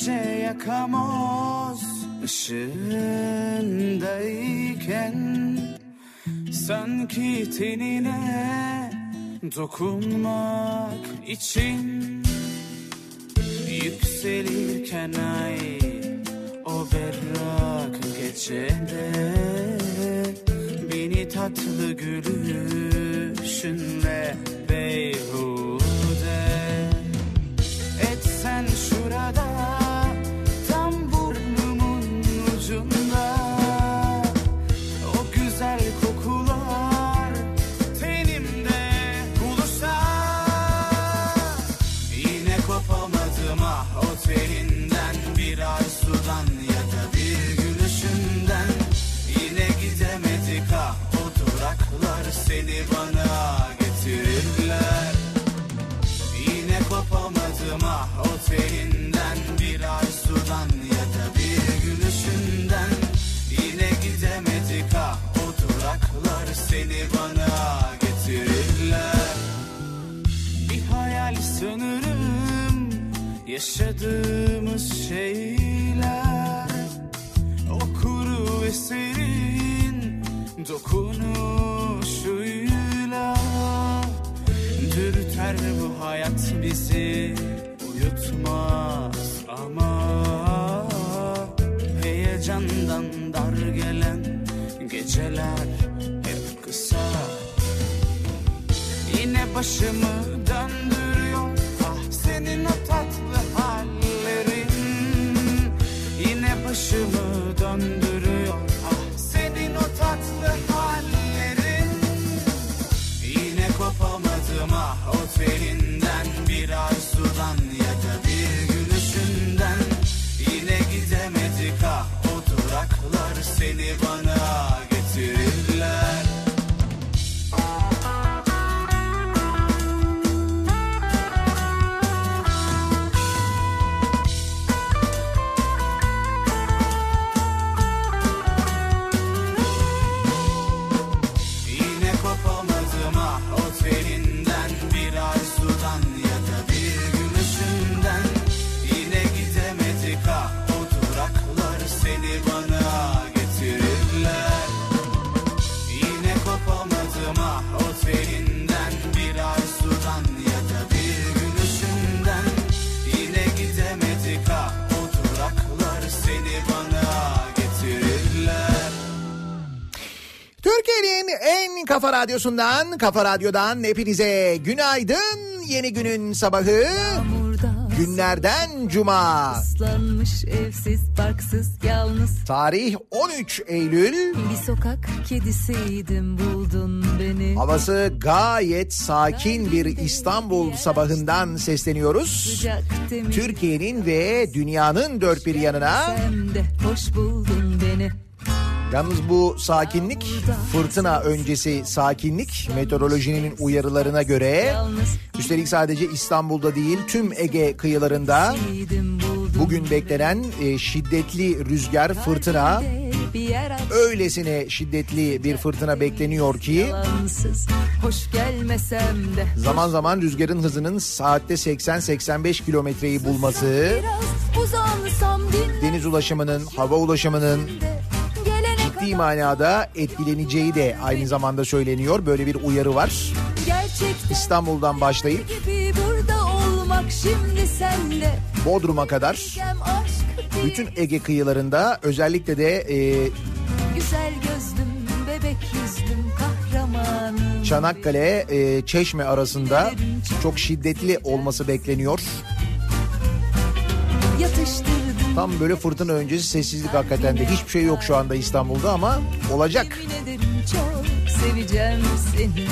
gece yakamoz ışığındayken Sanki tenine dokunmak için Yükselirken ay o berrak gecede Beni tatlı gülüşünle yaşadığımız şeyler O kuru ve serin dokunuşuyla Dürter bu hayat bizi uyutmaz ama Heyecandan dar gelen geceler hep kısa. Yine başımı döndürüyor kafa radyosundan, kafa radyodan hepinize günaydın. Yeni günün sabahı günlerden cuma. ıslanmış evsiz barksız yalnız Tarih 13 Eylül. bir sokak kedisiydim buldun beni Havası gayet sakin bir İstanbul sabahından sesleniyoruz. Türkiye'nin ve dünyanın dört bir yanına. Sen de hoş buldun beni Yalnız bu sakinlik fırtına öncesi sakinlik meteorolojinin uyarılarına göre üstelik sadece İstanbul'da değil tüm Ege kıyılarında bugün beklenen e, şiddetli rüzgar fırtına öylesine şiddetli bir fırtına bekleniyor ki zaman zaman rüzgarın hızının saatte 80-85 kilometreyi bulması deniz ulaşımının hava ulaşımının ciddi manada etkileneceği de aynı zamanda söyleniyor. Böyle bir uyarı var. Gerçekten İstanbul'dan başlayıp Bodrum'a kadar bütün Ege kıyılarında özellikle de e, Güzel gözlüm, bebek yüzlüm, kahramanım. Çanakkale, e, Çeşme arasında çok şiddetli olması bekleniyor. Yatıştırdım. Tam böyle fırtına öncesi sessizlik hakikaten de hiçbir şey yok şu anda İstanbul'da ama olacak. Seveceğim seni.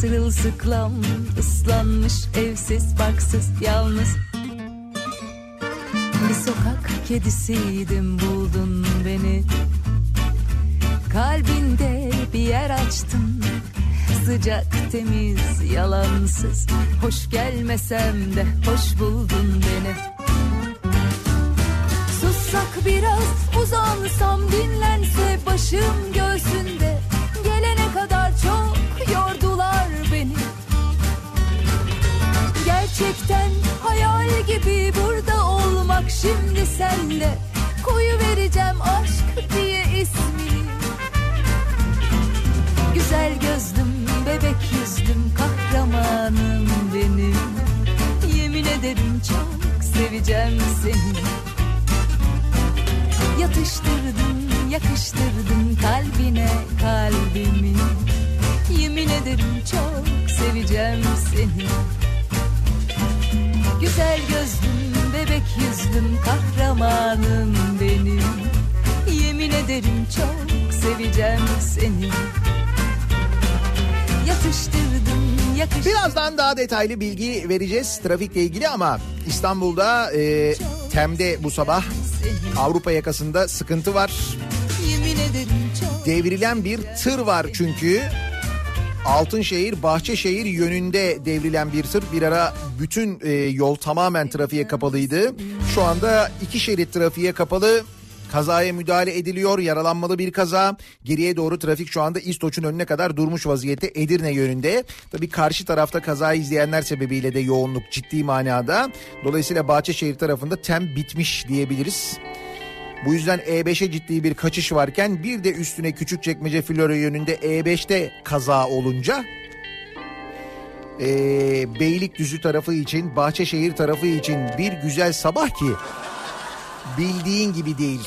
Sırılsıklam ıslanmış evsiz barksız yalnız. Bir sokak kedisiydim buldun beni. Kalbinde bir yer açtın Sıcak temiz yalansız. Hoş gelmesem de hoş buldun beni. Sussak biraz uzansam dinlense başım göğsünde Gerçekten hayal gibi burada olmak şimdi sende Koyu vereceğim aşk diye ismini. Güzel gözlüm bebek yüzlüm kahramanım benim. Yemin ederim çok seveceğim seni. Yatıştırdın yakıştırdın kalbine kalbimi. Yemin ederim çok seveceğim seni Güzel gözlüm bebek yüzlüm kahramanım benim Yemin ederim çok seveceğim seni Yatıştırdım yakıştırdım Birazdan daha detaylı bilgi vereceğiz trafikle ilgili ama İstanbul'da e, Tem'de bu sabah Avrupa yakasında sıkıntı var. Devrilen bir tır var çünkü. Altınşehir Bahçeşehir yönünde devrilen bir tır bir ara bütün e, yol tamamen trafiğe kapalıydı. Şu anda iki şerit trafiğe kapalı. Kazaya müdahale ediliyor. Yaralanmalı bir kaza. Geriye doğru trafik şu anda İstoç'un önüne kadar durmuş vaziyette Edirne yönünde. Tabii karşı tarafta kazayı izleyenler sebebiyle de yoğunluk ciddi manada. Dolayısıyla Bahçeşehir tarafında tem bitmiş diyebiliriz. Bu yüzden E5'e ciddi bir kaçış varken bir de üstüne Küçükçekmece Flora yönünde E5'te kaza olunca e, Beylikdüzü tarafı için Bahçeşehir tarafı için bir güzel sabah ki bildiğin gibi değil.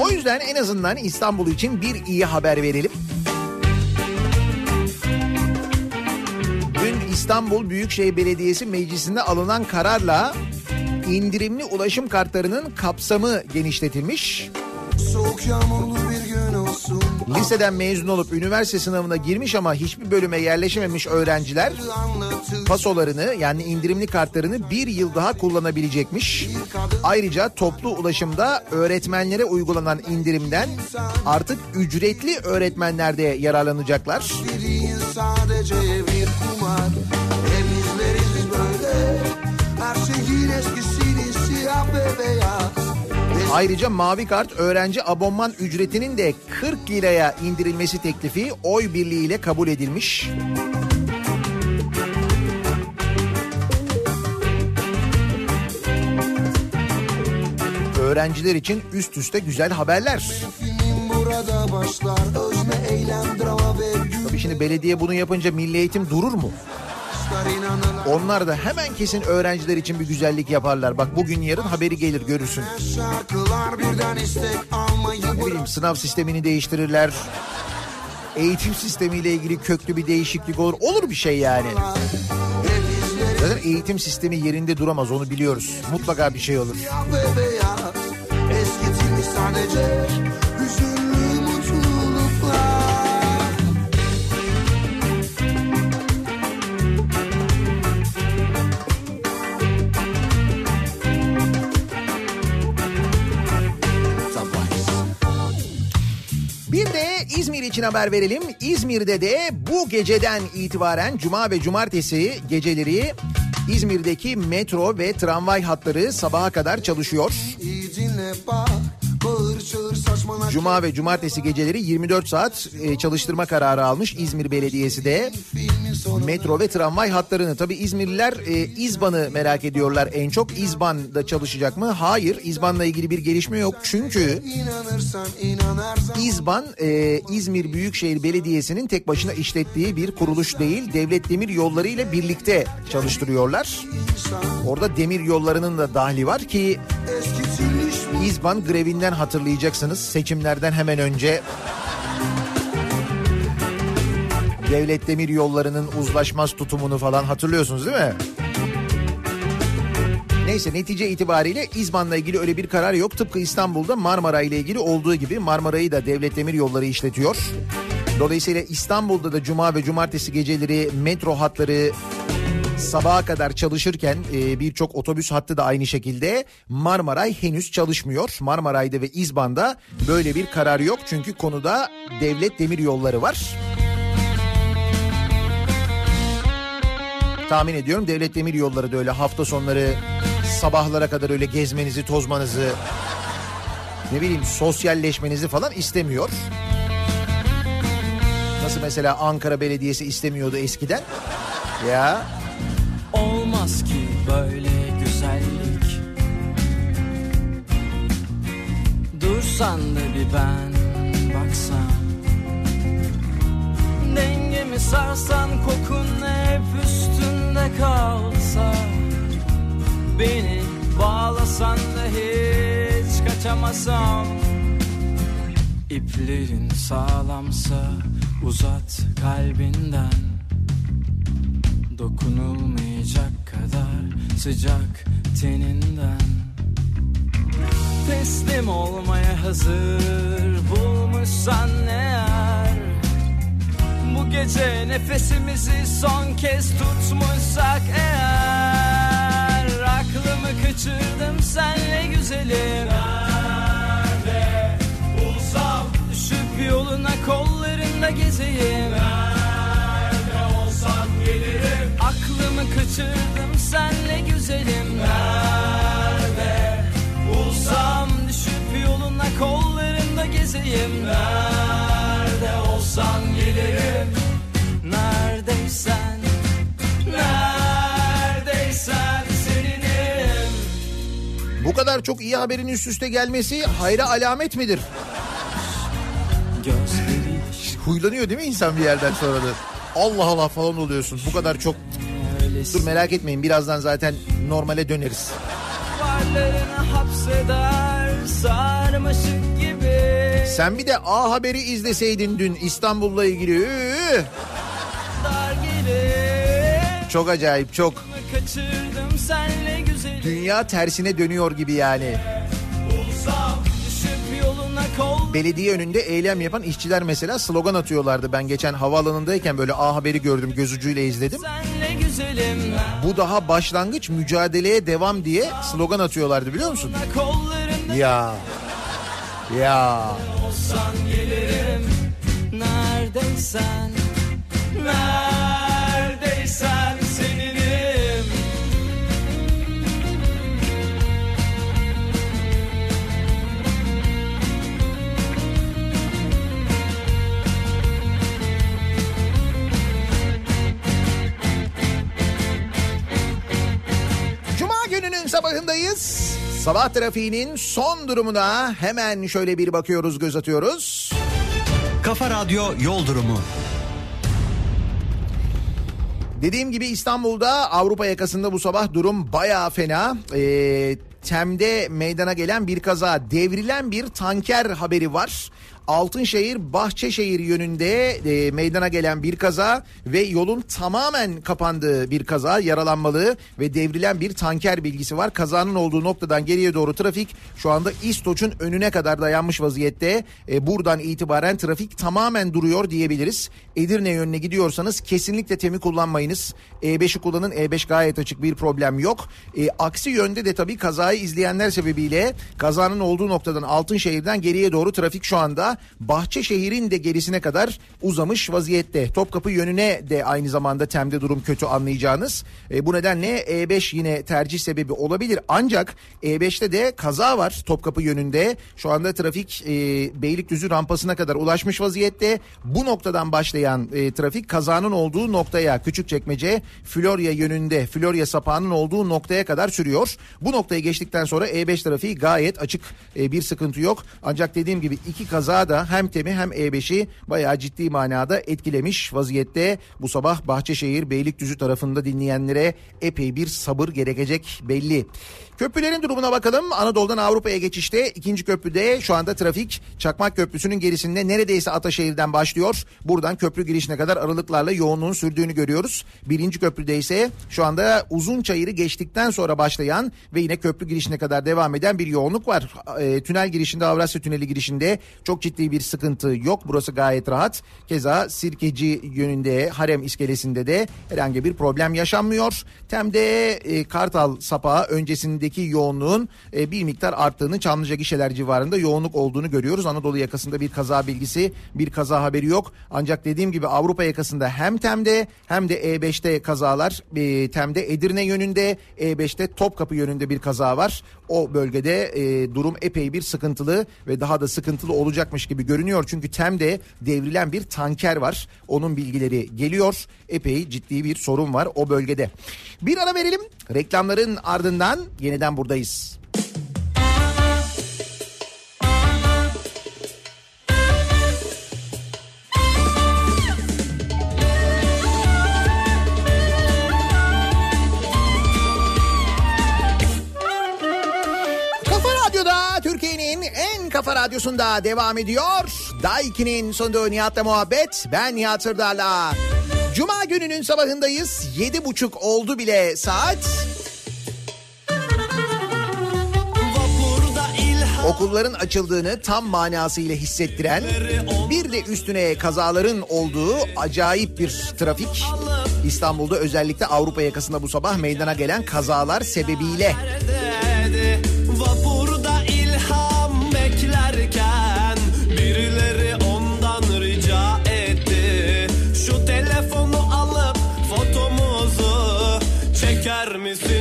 O yüzden en azından İstanbul için bir iyi haber verelim. İstanbul Büyükşehir Belediyesi Meclisi'nde alınan kararla indirimli ulaşım kartlarının kapsamı genişletilmiş. Soğuk yağmurlu bir gün olsun Liseden mezun olup üniversite sınavına girmiş ama hiçbir bölüme yerleşememiş öğrenciler pasolarını yani indirimli kartlarını bir yıl daha kullanabilecekmiş. Ayrıca toplu ulaşımda öğretmenlere uygulanan indirimden artık ücretli öğretmenler de yararlanacaklar. Sadece Ayrıca mavi kart öğrenci abonman ücretinin de 40 liraya indirilmesi teklifi oy birliğiyle kabul edilmiş. Öğrenciler için üst üste güzel haberler. Tabii şimdi belediye bunu yapınca milli eğitim durur mu? Onlar da hemen kesin öğrenciler için bir güzellik yaparlar. Bak bugün yarın haberi gelir görürsün. Ne bileyim sınav sistemini değiştirirler. Eğitim sistemiyle ilgili köklü bir değişiklik olur. Olur bir şey yani. Zaten eğitim sistemi yerinde duramaz onu biliyoruz. Mutlaka bir şey olur. Eskitilmiş sadece için haber verelim. İzmir'de de bu geceden itibaren cuma ve cumartesi geceleri İzmir'deki metro ve tramvay hatları sabaha kadar çalışıyor. İyi dinle bak Bağır çağır saçmalak Cuma ve cumartesi geceleri 24 saat e, çalıştırma kararı almış İzmir Belediyesi de. Metro ve tramvay hatlarını. Tabii İzmirliler e, İzban'ı merak ediyorlar en çok. İzban'da çalışacak mı? Hayır. İzban'la ilgili bir gelişme yok. Çünkü İzban e, İzmir Büyükşehir Belediyesi'nin tek başına işlettiği bir kuruluş değil. Devlet Demir Yolları ile birlikte çalıştırıyorlar. Orada demir yollarının da dahli var ki mi? İzban grevinden hatırlayacaksınız seçimlerden hemen önce. Devlet Demir Yolları'nın uzlaşmaz tutumunu falan hatırlıyorsunuz değil mi? Neyse netice itibariyle İzban'la ilgili öyle bir karar yok. Tıpkı İstanbul'da Marmara ile ilgili olduğu gibi Marmara'yı da Devlet Demir Yolları işletiyor. Dolayısıyla İstanbul'da da cuma ve cumartesi geceleri metro hatları sabaha kadar çalışırken e, birçok otobüs hattı da aynı şekilde Marmaray henüz çalışmıyor. Marmaray'da ve İzban'da böyle bir karar yok çünkü konuda devlet demir yolları var. Tahmin ediyorum devlet demir yolları da öyle hafta sonları sabahlara kadar öyle gezmenizi, tozmanızı, ne bileyim sosyalleşmenizi falan istemiyor. Nasıl mesela Ankara Belediyesi istemiyordu eskiden. Ya Olmaz ki böyle güzellik. Dursan da bir ben baksan. Dengemi sarsan kokun hep üstünde kalsa. Beni bağlasan da hiç kaçamasam. İplerin sağlamsa uzat kalbinden Dokunulmayacak kadar sıcak teninden. Teslim olmaya hazır bulmuşsan eğer. Bu gece nefesimizi son kez tutmuşsak eğer. Aklımı kaçırdım senle güzelim. Nerede bulsam? Düşüp yoluna kollarında gezeyim Aklımı kaçırdım senle güzelim Nerede bulsam düşüp yoluna kollarında gezeyim Nerede olsan gelirim Neredeysen Neredeysen seninim bu kadar çok iyi haberin üst üste gelmesi hayra alamet midir? Gözleri Huylanıyor değil mi insan bir yerden sonra da? Allah Allah falan oluyorsun. Bu kadar çok dur merak etmeyin birazdan zaten normale döneriz. Hapseder Sen bir de A Haber'i izleseydin dün İstanbul'la ilgili. Çok acayip çok. Dünya tersine dönüyor gibi yani. Belediye önünde eylem yapan işçiler mesela slogan atıyorlardı. Ben geçen havaalanındayken böyle A Haber'i gördüm göz ucuyla izledim. güzelim Bu daha başlangıç mücadeleye devam diye slogan atıyorlardı biliyor musun? Ya. Ya. olsan gelirim Neredeysen Neredeysen gününün sabahındayız. Sabah trafiğinin son durumuna hemen şöyle bir bakıyoruz, göz atıyoruz. Kafa Radyo Yol Durumu. Dediğim gibi İstanbul'da Avrupa yakasında bu sabah durum bayağı fena. Ee, Tem'de meydana gelen bir kaza, devrilen bir tanker haberi var. Altınşehir Bahçeşehir yönünde e, meydana gelen bir kaza ve yolun tamamen kapandığı bir kaza yaralanmalı ve devrilen bir tanker bilgisi var. Kazanın olduğu noktadan geriye doğru trafik şu anda İstoç'un önüne kadar dayanmış vaziyette. E, buradan itibaren trafik tamamen duruyor diyebiliriz. Edirne yönüne gidiyorsanız kesinlikle temi kullanmayınız. E5'i kullanın E5 gayet açık bir problem yok. E, aksi yönde de tabii kazayı izleyenler sebebiyle kazanın olduğu noktadan Altınşehir'den geriye doğru trafik şu anda Bahçeşehir'in de gerisine kadar uzamış vaziyette. Topkapı yönüne de aynı zamanda temde durum kötü anlayacağınız. E, bu nedenle E5 yine tercih sebebi olabilir. Ancak E5'te de kaza var Topkapı yönünde. Şu anda trafik e, Beylikdüzü rampasına kadar ulaşmış vaziyette. Bu noktadan başlayan e, trafik kazanın olduğu noktaya Küçükçekmece Florya yönünde Florya sapağının olduğu noktaya kadar sürüyor. Bu noktayı geçtikten sonra E5 trafiği gayet açık e, bir sıkıntı yok. Ancak dediğim gibi iki kaza da hem TEM'i hem E5'i bayağı ciddi manada etkilemiş vaziyette. Bu sabah Bahçeşehir Beylikdüzü tarafında dinleyenlere epey bir sabır gerekecek belli. Köprülerin durumuna bakalım. Anadolu'dan Avrupa'ya geçişte ikinci köprüde şu anda trafik Çakmak Köprüsü'nün gerisinde neredeyse Ataşehir'den başlıyor. Buradan köprü girişine kadar aralıklarla yoğunluğun sürdüğünü görüyoruz. Birinci köprüde ise şu anda uzun çayırı geçtikten sonra başlayan ve yine köprü girişine kadar devam eden bir yoğunluk var. E, tünel girişinde Avrasya Tüneli girişinde çok ciddi bir sıkıntı yok. Burası gayet rahat. Keza Sirkeci yönünde Harem iskelesinde de herhangi bir problem yaşanmıyor. Tem'de e, Kartal Sapağı öncesindeki yoğunluğun e, bir miktar arttığını Çamlıca gişeler civarında yoğunluk olduğunu görüyoruz. Anadolu yakasında bir kaza bilgisi, bir kaza haberi yok. Ancak dediğim gibi Avrupa yakasında hem Tem'de hem de E5'te kazalar. E, Tem'de Edirne yönünde, E5'te Topkapı yönünde bir kaza var. O bölgede e, durum epey bir sıkıntılı ve daha da sıkıntılı olacakmış gibi görünüyor. Çünkü Tem'de devrilen bir tanker var. Onun bilgileri geliyor. Epey ciddi bir sorun var o bölgede. Bir ara verelim. Reklamların ardından yeniden buradayız. Kafa radyosunda devam ediyor. Daiki'nin sonunda Nihat'la muhabbet. Ben Nihat Sırdar'la. Cuma gününün sabahındayız. Yedi buçuk oldu bile saat. Okulların açıldığını tam manasıyla hissettiren bir de üstüne kazaların olduğu acayip bir trafik. İstanbul'da özellikle Avrupa yakasında bu sabah meydana gelen kazalar sebebiyle. misin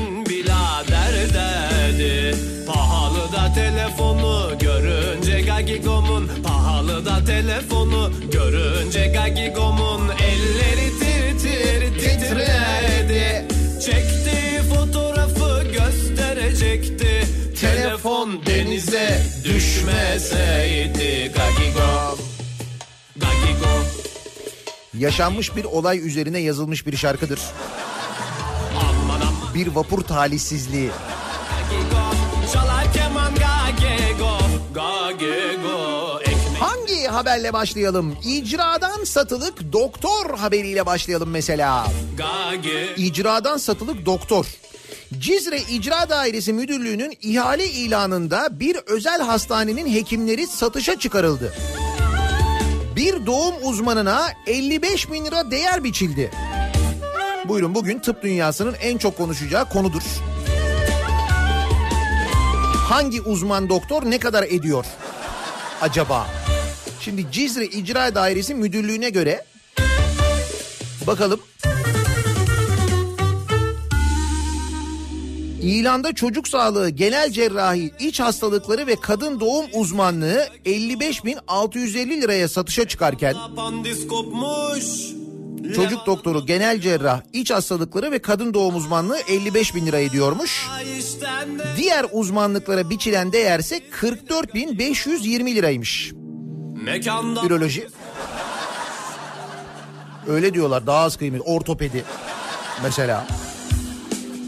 düşmeseydi Gagigo. Gagigo. Yaşanmış bir olay üzerine yazılmış bir şarkıdır. Bir vapur talihsizliği. Hangi haberle başlayalım? İcradan satılık doktor haberiyle başlayalım mesela. İcradan satılık doktor. Cizre İcra Dairesi Müdürlüğü'nün ihale ilanında bir özel hastanenin hekimleri satışa çıkarıldı. Bir doğum uzmanına 55 bin lira değer biçildi. Buyurun bugün tıp dünyasının en çok konuşacağı konudur. Hangi uzman doktor ne kadar ediyor acaba? Şimdi Cizre İcra Dairesi Müdürlüğü'ne göre bakalım İlanda çocuk sağlığı, genel cerrahi, iç hastalıkları ve kadın doğum uzmanlığı 55.650 liraya satışa çıkarken çocuk doktoru, genel cerrah, iç hastalıkları ve kadın doğum uzmanlığı 55 bin lira ediyormuş. Diğer uzmanlıklara biçilen değerse 44.520 liraymış. mekanda Üroloji. Öyle diyorlar daha az kıymet. Ortopedi mesela.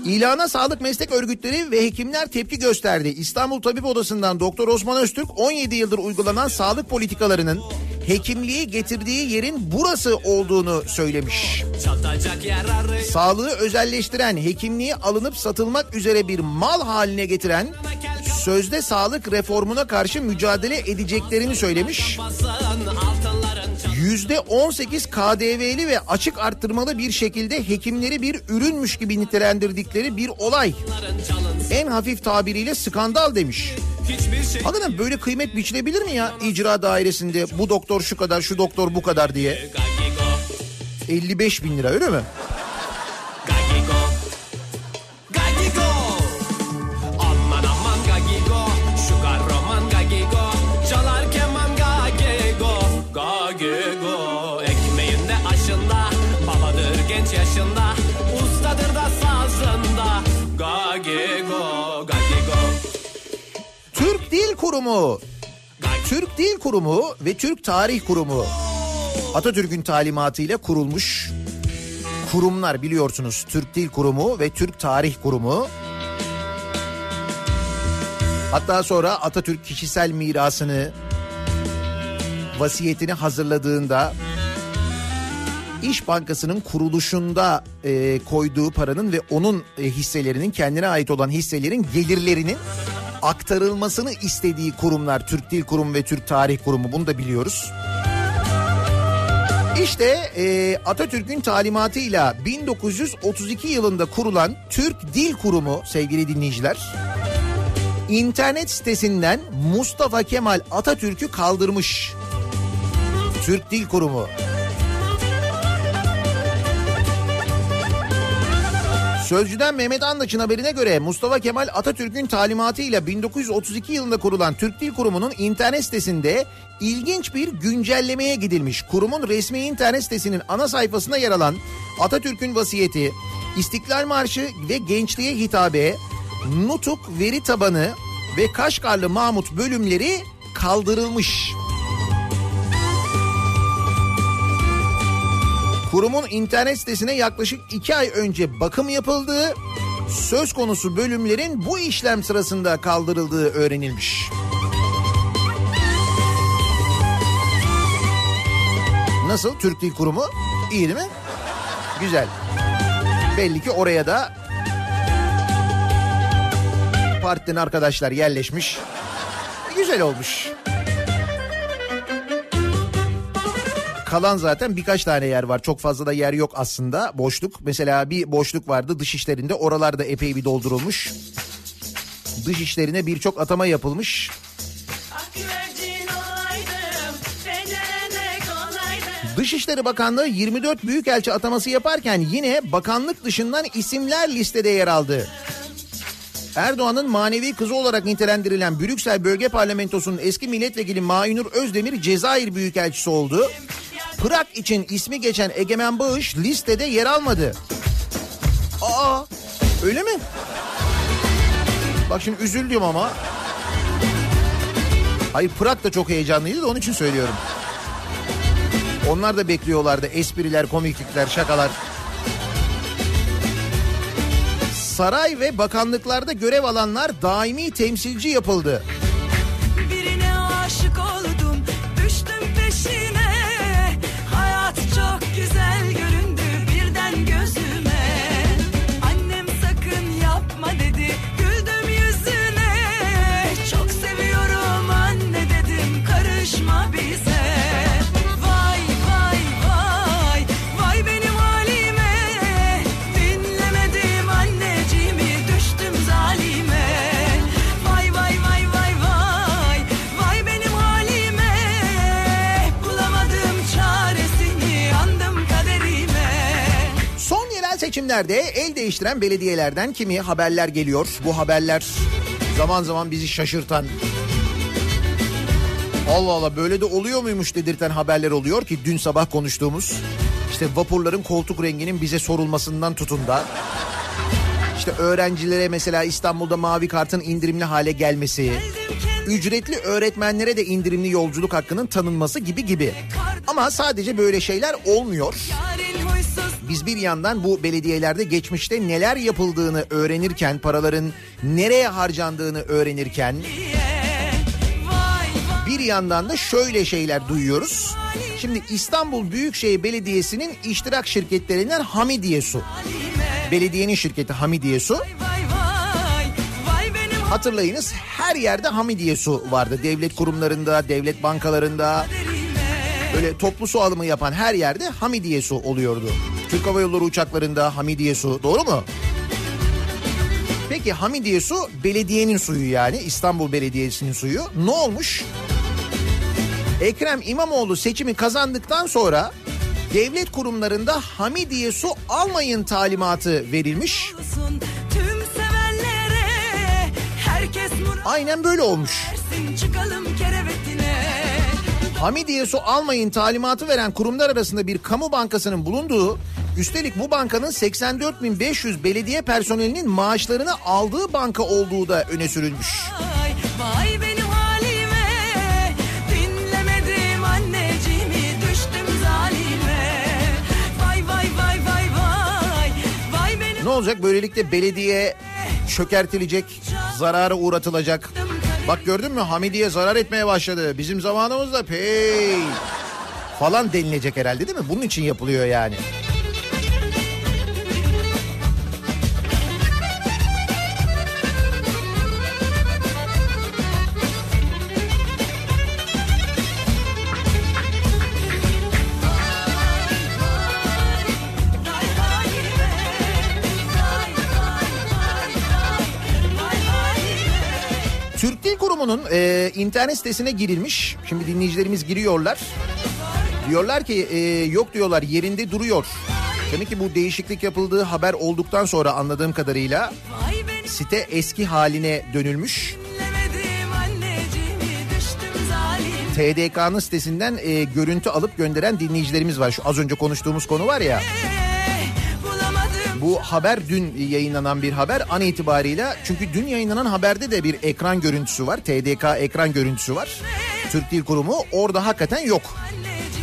İlana sağlık meslek örgütleri ve hekimler tepki gösterdi. İstanbul Tabip Odası'ndan Doktor Osman Öztürk 17 yıldır uygulanan sağlık politikalarının hekimliği getirdiği yerin burası olduğunu söylemiş. Sağlığı özelleştiren, hekimliği alınıp satılmak üzere bir mal haline getiren sözde sağlık reformuna karşı mücadele edeceklerini söylemiş. Basın altınların %18 KDV'li ve açık arttırmalı bir şekilde hekimleri bir ürünmüş gibi nitelendirdikleri bir olay. En hafif tabiriyle skandal demiş. Hakikaten böyle kıymet biçilebilir mi ya icra dairesinde bu doktor şu kadar şu doktor bu kadar diye. Gagigo. 55 bin lira öyle mi? Kurumu, Türk Dil Kurumu ve Türk Tarih Kurumu Atatürk'ün talimatıyla kurulmuş kurumlar biliyorsunuz. Türk Dil Kurumu ve Türk Tarih Kurumu. Hatta sonra Atatürk kişisel mirasını vasiyetini hazırladığında İş Bankası'nın kuruluşunda e, koyduğu paranın ve onun e, hisselerinin kendine ait olan hisselerin gelirlerinin aktarılmasını istediği kurumlar Türk Dil Kurumu ve Türk Tarih Kurumu bunu da biliyoruz. İşte e, Atatürk'ün talimatıyla 1932 yılında kurulan Türk Dil Kurumu sevgili dinleyiciler internet sitesinden Mustafa Kemal Atatürk'ü kaldırmış. Türk Dil Kurumu. Sözcüden Mehmet Andaç'ın haberine göre Mustafa Kemal Atatürk'ün talimatıyla 1932 yılında kurulan Türk Dil Kurumu'nun internet sitesinde ilginç bir güncellemeye gidilmiş. Kurumun resmi internet sitesinin ana sayfasında yer alan Atatürk'ün vasiyeti, İstiklal Marşı ve gençliğe hitabe, Nutuk veri tabanı ve Kaşgarlı Mahmut bölümleri kaldırılmış. Kurumun internet sitesine yaklaşık iki ay önce bakım yapıldığı, söz konusu bölümlerin bu işlem sırasında kaldırıldığı öğrenilmiş. Nasıl Türk Dil Kurumu? İyi değil mi? Güzel. Belli ki oraya da partiden arkadaşlar yerleşmiş. Güzel olmuş. Kalan zaten birkaç tane yer var. Çok fazla da yer yok aslında. Boşluk. Mesela bir boşluk vardı dış işlerinde. Oralarda epey bir doldurulmuş. Dış işlerine birçok atama yapılmış. Dışişleri Bakanlığı 24 büyükelçi ataması yaparken yine bakanlık dışından isimler listede yer aldı. Erdoğan'ın manevi kızı olarak nitelendirilen Brüksel Bölge Parlamentosu'nun eski milletvekili Mainur Özdemir Cezayir Büyükelçisi oldu. Prag için ismi geçen Egemen Bağış listede yer almadı. Aa öyle mi? Bak şimdi üzüldüm ama. Hayır Prag da çok heyecanlıydı da onun için söylüyorum. Onlar da bekliyorlardı espriler, komiklikler, şakalar. Saray ve bakanlıklarda görev alanlar daimi temsilci yapıldı. Seçimlerde el değiştiren belediyelerden kimi haberler geliyor. Bu haberler zaman zaman bizi şaşırtan. Allah Allah böyle de oluyor muymuş dedirten haberler oluyor ki dün sabah konuştuğumuz. işte vapurların koltuk renginin bize sorulmasından tutun da. İşte öğrencilere mesela İstanbul'da mavi kartın indirimli hale gelmesi. Ücretli öğretmenlere de indirimli yolculuk hakkının tanınması gibi gibi. Ama sadece böyle şeyler olmuyor. Biz bir yandan bu belediyelerde geçmişte neler yapıldığını öğrenirken, paraların nereye harcandığını öğrenirken bir yandan da şöyle şeyler duyuyoruz. Şimdi İstanbul Büyükşehir Belediyesi'nin iştirak şirketlerinden Hamidiye Su. Belediyenin şirketi Hamidiye Su. Hatırlayınız her yerde Hamidiye Su vardı. Devlet kurumlarında, devlet bankalarında. Böyle toplu su alımı yapan her yerde Hamidiye Su oluyordu. Türk Hava Yolları uçaklarında Hamidiye Su doğru mu? Peki Hamidiye Su belediyenin suyu yani İstanbul Belediyesi'nin suyu. Ne olmuş? Ekrem İmamoğlu seçimi kazandıktan sonra devlet kurumlarında Hamidiye Su almayın talimatı verilmiş. Aynen böyle olmuş. çıkalım. Hamidiye Su almayın talimatı veren kurumlar arasında bir kamu bankasının bulunduğu, üstelik bu bankanın 84.500 belediye personelinin maaşlarını aldığı banka olduğu da öne sürülmüş. Vay, vay benim halime. Dinlemedim anneciğimi, düştüm zalime. Vay vay vay vay vay. Vay benim Ne olacak böylelikle belediye çökertilecek, zarara uğratılacak. Bak gördün mü Hamidiye zarar etmeye başladı. Bizim zamanımızda pey falan denilecek herhalde değil mi? Bunun için yapılıyor yani. E, internet sitesine girilmiş. Şimdi dinleyicilerimiz giriyorlar. Diyorlar ki e, yok diyorlar yerinde duruyor. Demek ki bu değişiklik yapıldığı haber olduktan sonra anladığım kadarıyla site eski haline dönülmüş. TDK'nın sitesinden e, görüntü alıp gönderen dinleyicilerimiz var. Şu az önce konuştuğumuz konu var ya. Bulamadım Bu haber dün yayınlanan bir haber an itibarıyla çünkü dün yayınlanan haberde de bir ekran görüntüsü var. TDK ekran görüntüsü var. Türk Dil Kurumu orada hakikaten yok.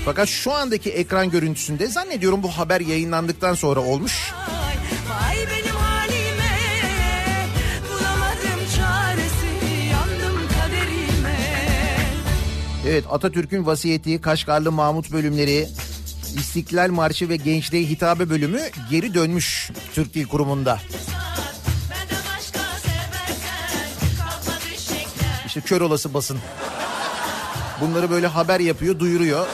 Fakat şu andaki ekran görüntüsünde zannediyorum bu haber yayınlandıktan sonra olmuş. Vay, vay benim Evet Atatürk'ün vasiyeti, Kaşgarlı Mahmut bölümleri, İstiklal Marşı ve Gençliğe Hitabe bölümü geri dönmüş Türk Dil Kurumu'nda. İşte kör olası basın. Bunları böyle haber yapıyor, duyuruyor.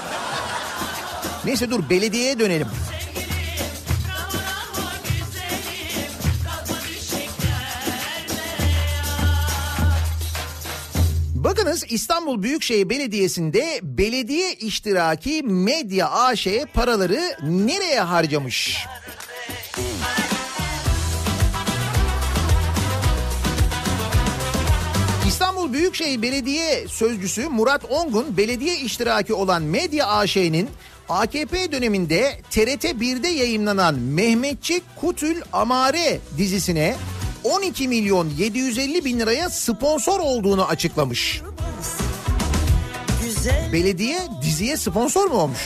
Neyse dur belediyeye dönelim. Bakınız İstanbul Büyükşehir Belediyesi'nde belediye iştiraki medya AŞ paraları nereye harcamış? İstanbul Büyükşehir Belediye Sözcüsü Murat Ongun belediye iştiraki olan Medya AŞ'nin AKP döneminde TRT 1'de yayınlanan Mehmetçik Kutül Amare dizisine 12 milyon 750 bin liraya sponsor olduğunu açıklamış. Güzel Belediye diziye sponsor mu olmuş?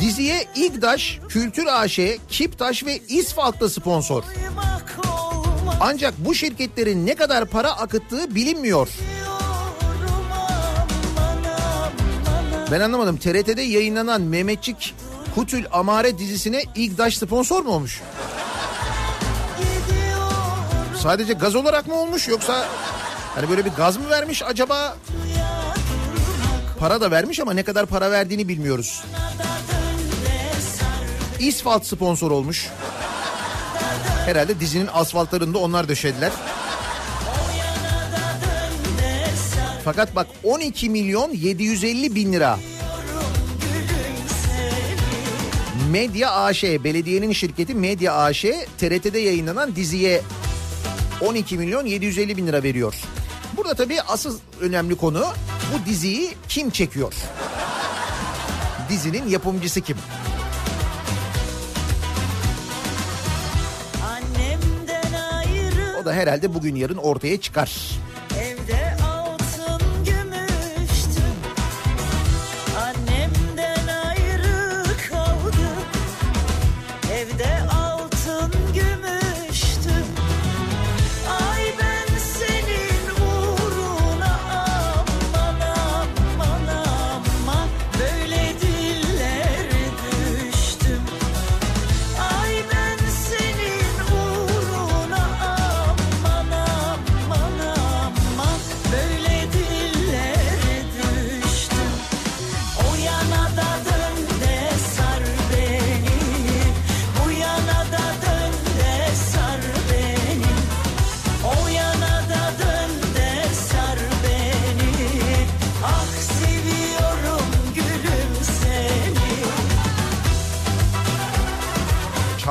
Diziye İGDAŞ, Kültür AŞ, Kiptaş ve İsfalt da sponsor. Ancak bu şirketlerin ne kadar para akıttığı bilinmiyor. Ben anlamadım. TRT'de yayınlanan Mehmetçik Kutül Amare dizisine İGDAŞ sponsor mu olmuş? Sadece gaz olarak mı olmuş yoksa hani böyle bir gaz mı vermiş acaba? Para da vermiş ama ne kadar para verdiğini bilmiyoruz. İsfalt sponsor olmuş. Herhalde dizinin asfaltlarında onlar döşediler. Fakat bak 12 milyon 750 bin lira. Medya AŞ, belediyenin şirketi Medya AŞ TRT'de yayınlanan diziye 12 milyon 750 bin lira veriyor. Burada tabii asıl önemli konu bu diziyi kim çekiyor? Dizinin yapımcısı kim? O da herhalde bugün yarın ortaya çıkar.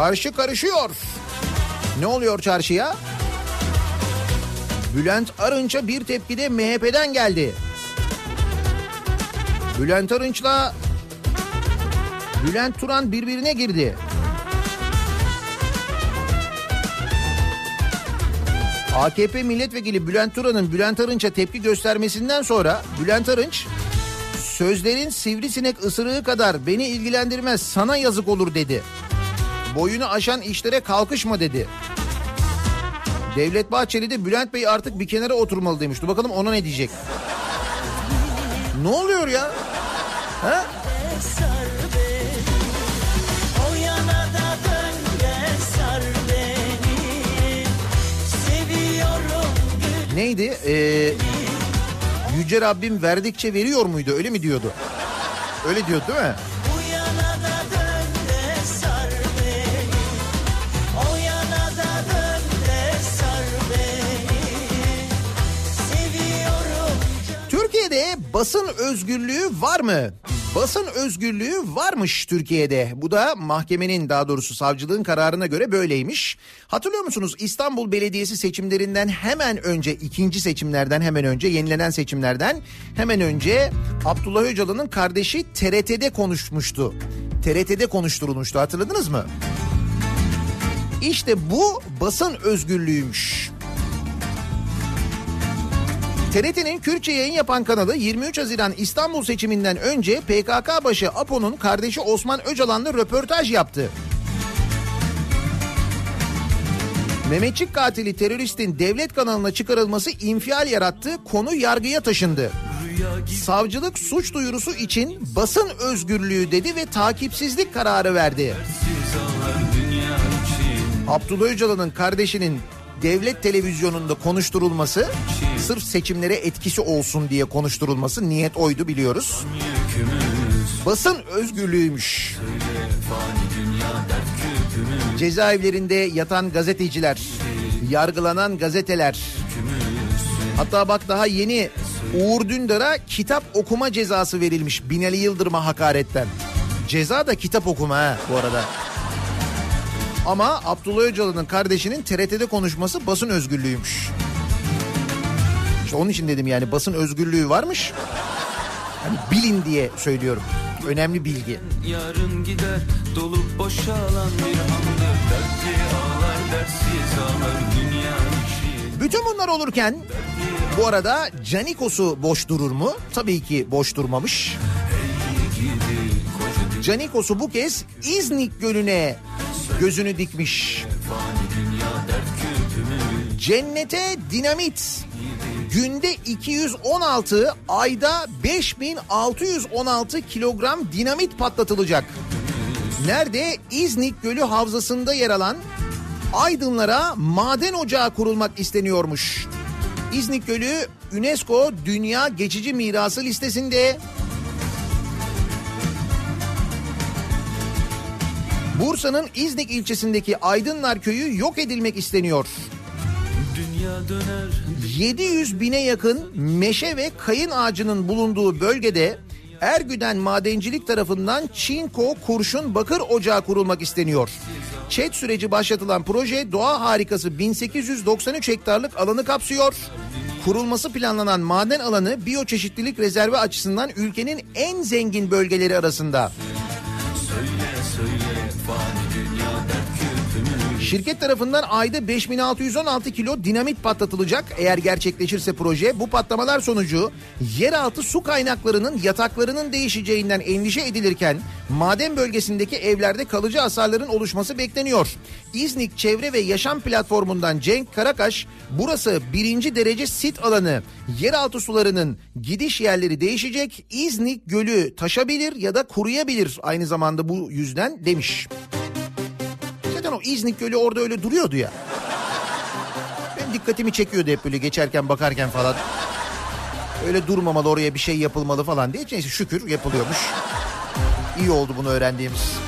Çarşı karışıyor. Ne oluyor çarşıya? Bülent Arınç'a bir tepki de MHP'den geldi. Bülent Arınç'la Bülent Turan birbirine girdi. AKP milletvekili Bülent Turan'ın Bülent Arınç'a tepki göstermesinden sonra Bülent Arınç sözlerin sivrisinek ısırığı kadar beni ilgilendirmez sana yazık olur dedi. Boyunu aşan işlere kalkışma dedi. Devlet Bahçeli de Bülent Bey artık bir kenara oturmalı demişti. Bakalım ona ne diyecek? Ne oluyor ya? Ha? Neydi? Ee, Yüce Rabbim verdikçe veriyor muydu? Öyle mi diyordu? Öyle diyordu değil mi? Basın özgürlüğü var mı? Basın özgürlüğü varmış Türkiye'de. Bu da mahkemenin daha doğrusu savcılığın kararına göre böyleymiş. Hatırlıyor musunuz İstanbul Belediyesi seçimlerinden hemen önce ikinci seçimlerden hemen önce yenilenen seçimlerden hemen önce Abdullah Öcalan'ın kardeşi TRT'de konuşmuştu. TRT'de konuşturulmuştu hatırladınız mı? İşte bu basın özgürlüğüymüş. TRT'nin Kürtçe yayın yapan kanalı 23 Haziran İstanbul seçiminden önce PKK başı Apo'nun kardeşi Osman Öcalan'la röportaj yaptı. Mehmetçik katili teröristin devlet kanalına çıkarılması infial yarattı, konu yargıya taşındı. Savcılık suç duyurusu için basın özgürlüğü dedi ve takipsizlik kararı verdi. Abdullah Öcalan'ın kardeşinin devlet televizyonunda konuşturulması sırf seçimlere etkisi olsun diye konuşturulması niyet oydu biliyoruz. Basın özgürlüğüymüş. Cezaevlerinde yatan gazeteciler, yargılanan gazeteler. Hatta bak daha yeni Uğur Dündar'a kitap okuma cezası verilmiş Binali Yıldırım'a hakaretten. Ceza da kitap okuma ha bu arada. Ama Abdullah Öcalan'ın kardeşinin TRT'de konuşması basın özgürlüğüymüş. İşte onun için dedim yani basın özgürlüğü varmış. Hani bilin diye söylüyorum. Önemli bilgi. Yarın gider dolup boşalan bir andır Dertli ağlar dersiz ağlar dünya işi Bütün bunlar olurken bu arada Canikos'u boş durur mu? Tabii ki boş durmamış. Canikos'u bu kez İznik Gölü'ne gözünü dikmiş. Cennete dinamit. Günde 216, ayda 5616 kilogram dinamit patlatılacak. Nerede? İznik Gölü Havzası'nda yer alan Aydınlara maden ocağı kurulmak isteniyormuş. İznik Gölü UNESCO Dünya Geçici Mirası listesinde. Bursa'nın İznik ilçesindeki Aydınlar Köyü yok edilmek isteniyor. Dünya döner 700 bine yakın meşe ve kayın ağacının bulunduğu bölgede Ergüden Madencilik tarafından Çinko Kurşun Bakır Ocağı kurulmak isteniyor. ÇED süreci başlatılan proje doğa harikası 1893 hektarlık alanı kapsıyor. Kurulması planlanan maden alanı biyoçeşitlilik rezervi açısından ülkenin en zengin bölgeleri arasında. funny. Şirket tarafından ayda 5616 kilo dinamit patlatılacak eğer gerçekleşirse proje. Bu patlamalar sonucu yeraltı su kaynaklarının yataklarının değişeceğinden endişe edilirken maden bölgesindeki evlerde kalıcı hasarların oluşması bekleniyor. İznik Çevre ve Yaşam Platformu'ndan Cenk Karakaş burası birinci derece sit alanı. Yeraltı sularının gidiş yerleri değişecek. İznik Gölü taşabilir ya da kuruyabilir aynı zamanda bu yüzden demiş. O İznik Gölü orada öyle duruyordu ya. Benim dikkatimi çekiyordu hep böyle geçerken bakarken falan. Öyle durmamalı oraya bir şey yapılmalı falan diye. Neyse şükür yapılıyormuş. İyi oldu bunu öğrendiğimiz.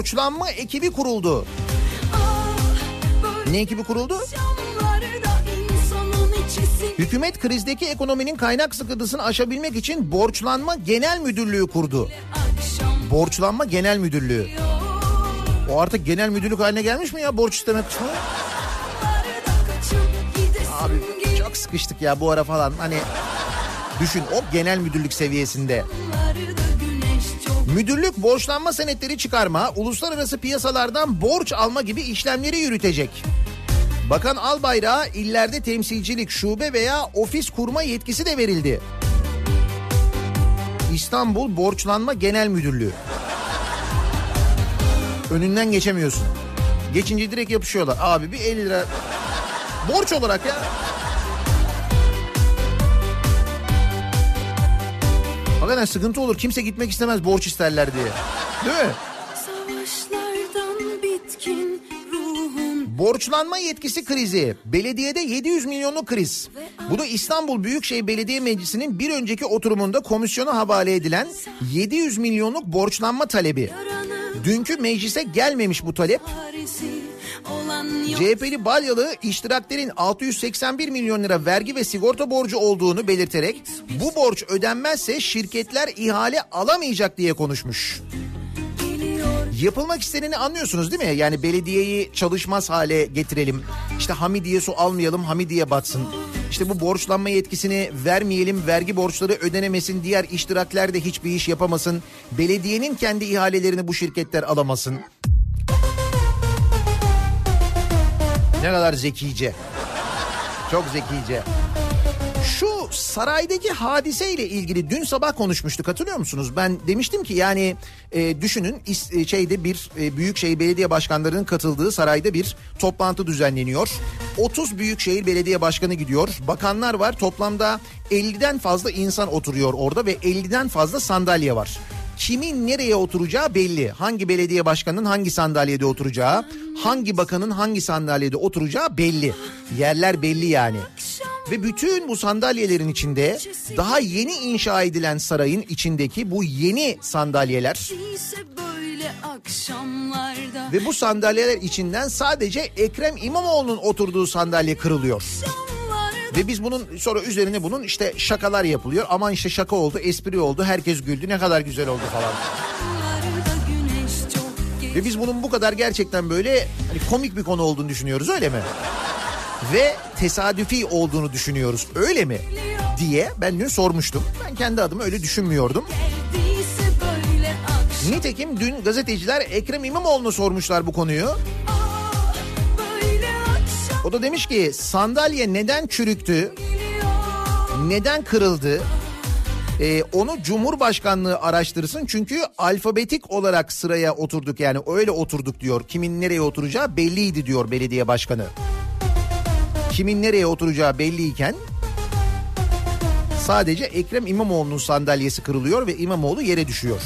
Borçlanma ekibi kuruldu. Ne ekibi kuruldu? Hükümet krizdeki ekonominin kaynak sıkıntısını aşabilmek için Borçlanma Genel Müdürlüğü kurdu. Borçlanma Genel Müdürlüğü. O artık genel müdürlük haline gelmiş mi ya borç isteme kısmı? Abi çok sıkıştık ya bu ara falan. Hani düşün o genel müdürlük seviyesinde. Müdürlük borçlanma senetleri çıkarma, uluslararası piyasalardan borç alma gibi işlemleri yürütecek. Bakan Albayrak'a illerde temsilcilik, şube veya ofis kurma yetkisi de verildi. İstanbul Borçlanma Genel Müdürlüğü. Önünden geçemiyorsun. Geçince direkt yapışıyorlar. Abi bir 50 lira borç olarak ya. Hakikaten sıkıntı olur. Kimse gitmek istemez borç isterler diye. Değil mi? Bitkin Borçlanma yetkisi krizi. Belediyede 700 milyonluk kriz. Bu da İstanbul Büyükşehir Belediye Meclisi'nin bir önceki oturumunda komisyona havale edilen 700 milyonluk borçlanma talebi. Dünkü meclise gelmemiş bu talep. CHP'li Balyalı iştiraklerin 681 milyon lira vergi ve sigorta borcu olduğunu belirterek bu borç ödenmezse şirketler ihale alamayacak diye konuşmuş. Yapılmak isteneni anlıyorsunuz değil mi? Yani belediyeyi çalışmaz hale getirelim. İşte Hamidiye su almayalım, Hamidiye batsın. İşte bu borçlanma yetkisini vermeyelim, vergi borçları ödenemesin, diğer iştirakler de hiçbir iş yapamasın. Belediyenin kendi ihalelerini bu şirketler alamasın. Ne kadar zekice. Çok zekice. Şu saraydaki hadiseyle ilgili dün sabah konuşmuştuk hatırlıyor musunuz? Ben demiştim ki yani e, düşünün is- e, şeyde bir e, büyükşehir belediye başkanlarının katıldığı sarayda bir toplantı düzenleniyor. 30 büyükşehir belediye başkanı gidiyor. Bakanlar var. Toplamda 50'den fazla insan oturuyor orada ve 50'den fazla sandalye var. Kimin nereye oturacağı belli. Hangi belediye başkanının hangi sandalyede oturacağı, hangi bakanın hangi sandalyede oturacağı belli. Yerler belli yani. Ve bütün bu sandalyelerin içinde daha yeni inşa edilen sarayın içindeki bu yeni sandalyeler ve bu sandalyeler içinden sadece Ekrem İmamoğlu'nun oturduğu sandalye kırılıyor. akşamlarda Ve biz bunun sonra üzerine bunun işte şakalar yapılıyor. Aman işte şaka oldu, espri oldu, herkes güldü, ne kadar güzel oldu falan. Ve biz bunun bu kadar gerçekten böyle hani komik bir konu olduğunu düşünüyoruz öyle mi? Ve tesadüfi olduğunu düşünüyoruz öyle mi? diye ben dün sormuştum. Ben kendi adıma öyle düşünmüyordum. Nitekim dün gazeteciler Ekrem İmamoğlu'na sormuşlar bu konuyu. O da demiş ki sandalye neden çürüktü, neden kırıldı? Ee, onu Cumhurbaşkanlığı araştırsın çünkü alfabetik olarak sıraya oturduk yani öyle oturduk diyor. Kimin nereye oturacağı belliydi diyor belediye başkanı. Kimin nereye oturacağı belliyken sadece Ekrem İmamoğlu'nun sandalyesi kırılıyor ve İmamoğlu yere düşüyor.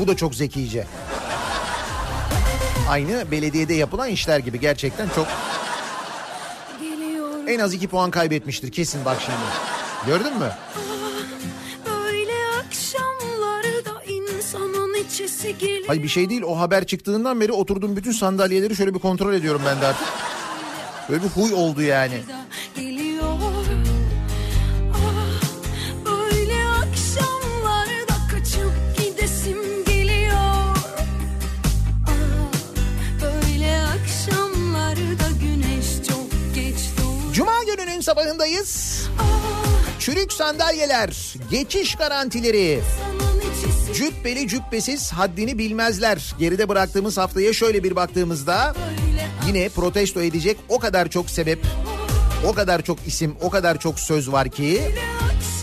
Bu da çok zekice. Aynı belediyede yapılan işler gibi gerçekten çok geliyor en az iki puan kaybetmiştir kesin bak şimdi. Gördün mü? geliyor Hayır bir şey değil o haber çıktığından beri oturduğum bütün sandalyeleri şöyle bir kontrol ediyorum ben de artık. Böyle bir huy oldu yani. Gününün sabahındayız. Ah, Çürük sandalyeler, geçiş garantileri, cübbeli cübbesiz haddini bilmezler. Geride bıraktığımız haftaya şöyle bir baktığımızda yine protesto edecek o kadar çok sebep, o kadar çok isim, o kadar çok söz var ki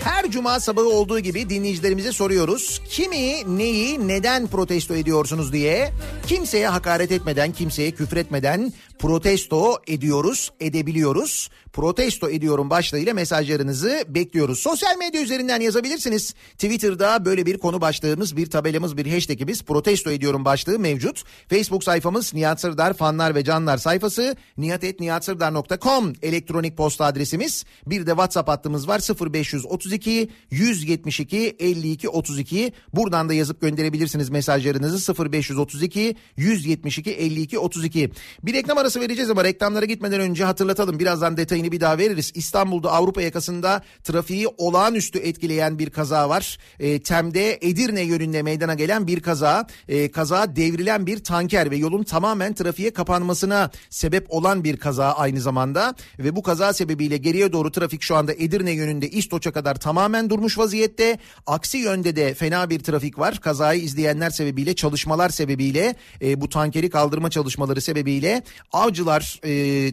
her cuma sabahı olduğu gibi dinleyicilerimize soruyoruz. Kimi, neyi, neden protesto ediyorsunuz diye. Kimseye hakaret etmeden, kimseye küfretmeden protesto ediyoruz, edebiliyoruz. Protesto ediyorum başlığıyla mesajlarınızı bekliyoruz. Sosyal medya üzerinden yazabilirsiniz. Twitter'da böyle bir konu başlığımız, bir tabelamız, bir hashtagimiz protesto ediyorum başlığı mevcut. Facebook sayfamız Nihat Sırdar fanlar ve canlar sayfası nihatetnihatsırdar.com elektronik posta adresimiz. Bir de WhatsApp hattımız var 0532 172 52 32. Buradan da yazıp gönderebilirsiniz mesajlarınızı 0532 172 52 32. Bir reklam arası vereceğiz ama reklamlara gitmeden önce hatırlatalım. Birazdan detayını bir daha veririz. İstanbul'da Avrupa yakasında trafiği olağanüstü etkileyen bir kaza var. E, Tem'de Edirne yönünde meydana gelen bir kaza. E, kaza devrilen bir tanker ve yolun tamamen trafiğe kapanmasına sebep olan bir kaza aynı zamanda. Ve bu kaza sebebiyle geriye doğru trafik şu anda Edirne yönünde İstoç'a kadar tamamen durmuş vaziyette. Aksi yönde de fena bir trafik var. Kazayı izleyenler sebebiyle çalışmalar sebebiyle e, bu tankeri kaldırma çalışmaları sebebiyle avcılar e,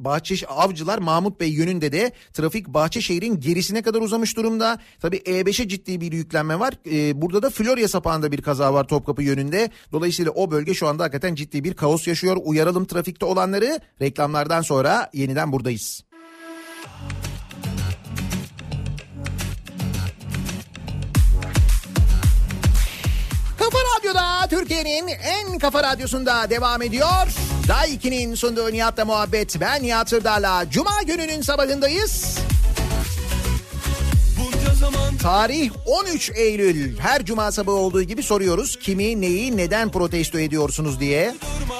Bahçe Avcılar Mahmut Bey yönünde de trafik Bahçeşehir'in gerisine kadar uzamış durumda. Tabii E5'e ciddi bir yüklenme var. Ee, burada da Florya sapağında bir kaza var Topkapı yönünde. Dolayısıyla o bölge şu anda hakikaten ciddi bir kaos yaşıyor. Uyaralım trafikte olanları. Reklamlardan sonra yeniden buradayız. Kafa Radyo'da Türkiye'nin en kafa radyosunda devam ediyor. Day 2'nin sunduğu Nihat'la muhabbet. Ben Nihat Sırdar'la. Cuma gününün sabahındayız. Tarih 13 Eylül. Her cuma sabahı olduğu gibi soruyoruz. Kimi, neyi, neden protesto ediyorsunuz diye. durma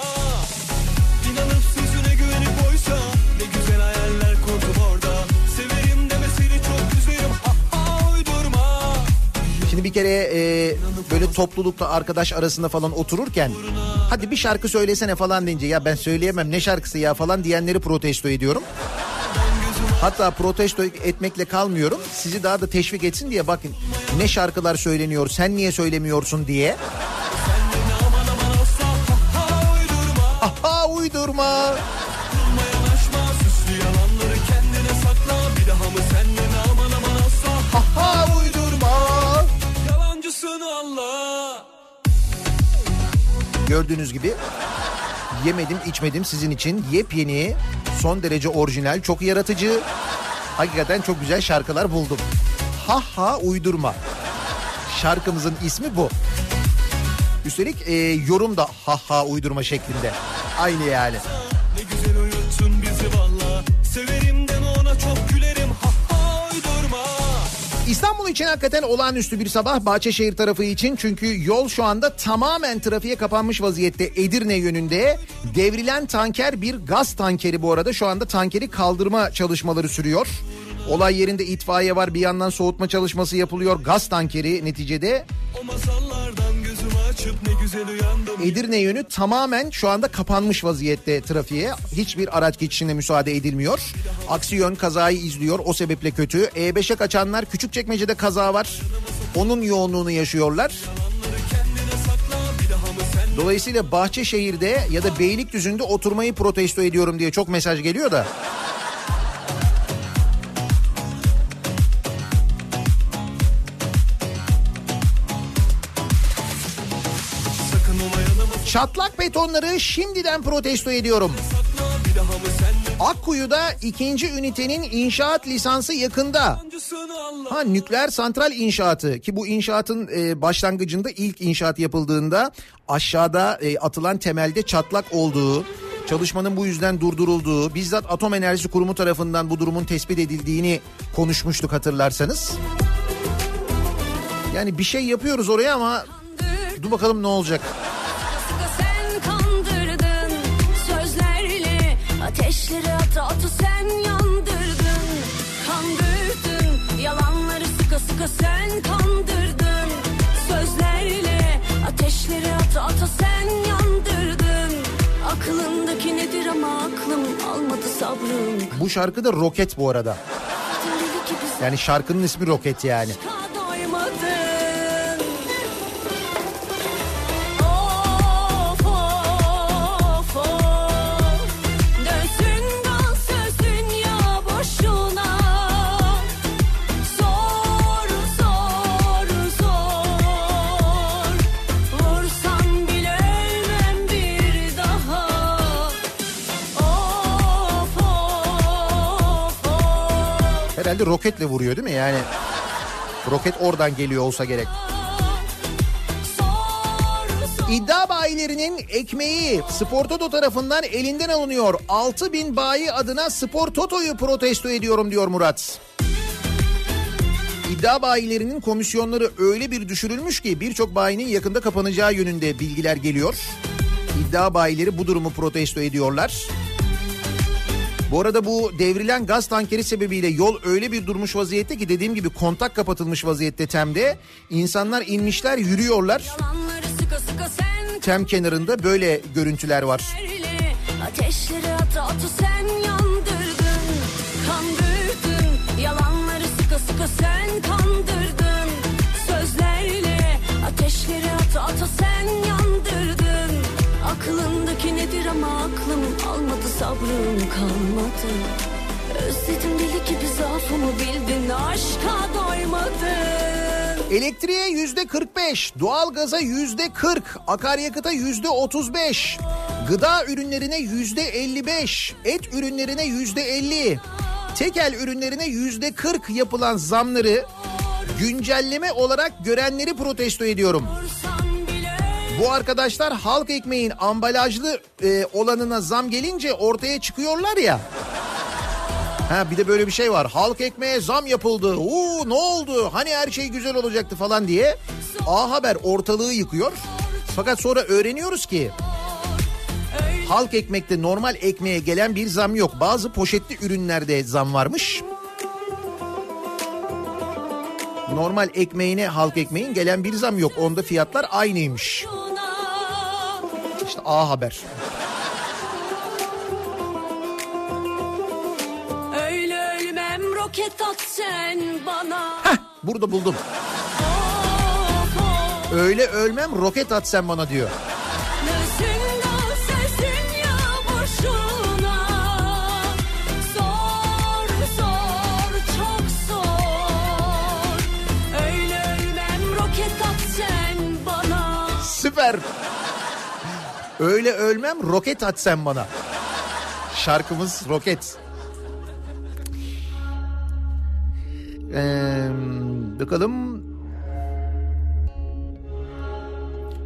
Şimdi bir kere e, böyle toplulukta arkadaş arasında falan otururken hadi bir şarkı söylesene falan deyince ya ben söyleyemem ne şarkısı ya falan diyenleri protesto ediyorum. Hatta protesto etmekle kalmıyorum. Sizi daha da teşvik etsin diye bakın ne şarkılar söyleniyor sen niye söylemiyorsun diye. Aha uydurma. Yalancısın Allah Gördüğünüz gibi yemedim içmedim sizin için yepyeni son derece orijinal çok yaratıcı hakikaten çok güzel şarkılar buldum. Ha ha uydurma. Şarkımızın ismi bu. Üstelik e, yorum da ha ha uydurma şeklinde. Aynı yani. İstanbul için hakikaten olağanüstü bir sabah Bahçeşehir tarafı için. Çünkü yol şu anda tamamen trafiğe kapanmış vaziyette Edirne yönünde. Devrilen tanker bir gaz tankeri bu arada. Şu anda tankeri kaldırma çalışmaları sürüyor. Olay yerinde itfaiye var. Bir yandan soğutma çalışması yapılıyor. Gaz tankeri neticede. O masallardan Edirne yönü tamamen şu anda kapanmış vaziyette trafiğe. Hiçbir araç geçişine müsaade edilmiyor. Aksi yön kazayı izliyor o sebeple kötü. E5'e kaçanlar Küçükçekmece'de kaza var. Onun yoğunluğunu yaşıyorlar. Dolayısıyla Bahçeşehir'de ya da Beylikdüzü'nde oturmayı protesto ediyorum diye çok mesaj geliyor da. Çatlak betonları şimdiden protesto ediyorum. Akkuyu'da ikinci ünitenin inşaat lisansı yakında. Ha nükleer santral inşaatı ki bu inşaatın e, başlangıcında ilk inşaat yapıldığında aşağıda e, atılan temelde çatlak olduğu, çalışmanın bu yüzden durdurulduğu, bizzat Atom Enerjisi Kurumu tarafından bu durumun tespit edildiğini konuşmuştuk hatırlarsanız. Yani bir şey yapıyoruz oraya ama dur bakalım ne olacak. Ateşleri ata ata sen yandırdın. Kandırdın. Yalanları sıka sıka sen kandırdın. Sözlerle ateşleri ata ata sen yandırdın. Aklındaki nedir ama aklım almadı sabrım. Bu şarkı da Roket bu arada. Yani şarkının ismi Roket yani. Herhalde roketle vuruyor değil mi? Yani roket oradan geliyor olsa gerek. İddia bayilerinin ekmeği Spor Toto tarafından elinden alınıyor. 6 bin bayi adına Spor Toto'yu protesto ediyorum diyor Murat. İddia bayilerinin komisyonları öyle bir düşürülmüş ki birçok bayinin yakında kapanacağı yönünde bilgiler geliyor. İddia bayileri bu durumu protesto ediyorlar. Bu arada bu devrilen gaz tankeri sebebiyle yol öyle bir durmuş vaziyette ki dediğim gibi kontak kapatılmış vaziyette Tem'de. İnsanlar inmişler yürüyorlar. Sıka sıka sen Tem kenarında böyle görüntüler var. Ateşleri ata ata sen yandırdın Kandırdın yalanları sıka aşka sen kandırdın Sözlerle ateşleri ata ata sen yandırdın Aklındaki nedir ama aklım almadı sabrım kalmadı Özledim deli gibi zaafımı bildin aşka doymadın Elektriğe yüzde 45, doğalgaza yüzde 40, akaryakıta yüzde 35, gıda ürünlerine yüzde 55, et ürünlerine yüzde 50, tekel ürünlerine yüzde 40 yapılan zamları güncelleme olarak görenleri protesto ediyorum. Bu arkadaşlar halk ekmeğin ambalajlı e, olanına zam gelince ortaya çıkıyorlar ya. Ha bir de böyle bir şey var. Halk ekmeğe zam yapıldı. Uuu ne oldu? Hani her şey güzel olacaktı falan diye. A Haber ortalığı yıkıyor. Fakat sonra öğreniyoruz ki halk ekmekte normal ekmeğe gelen bir zam yok. Bazı poşetli ürünlerde zam varmış. Normal ekmeğine halk ekmeğin gelen bir zam yok. Onda fiyatlar aynıymış. İşte A Haber. Öyle ölmem roket at sen bana Burada buldum. Öyle ölmem roket at sen bana diyor. Süper. Öyle ölmem roket at sen bana. Şarkımız roket. Ee, bakalım.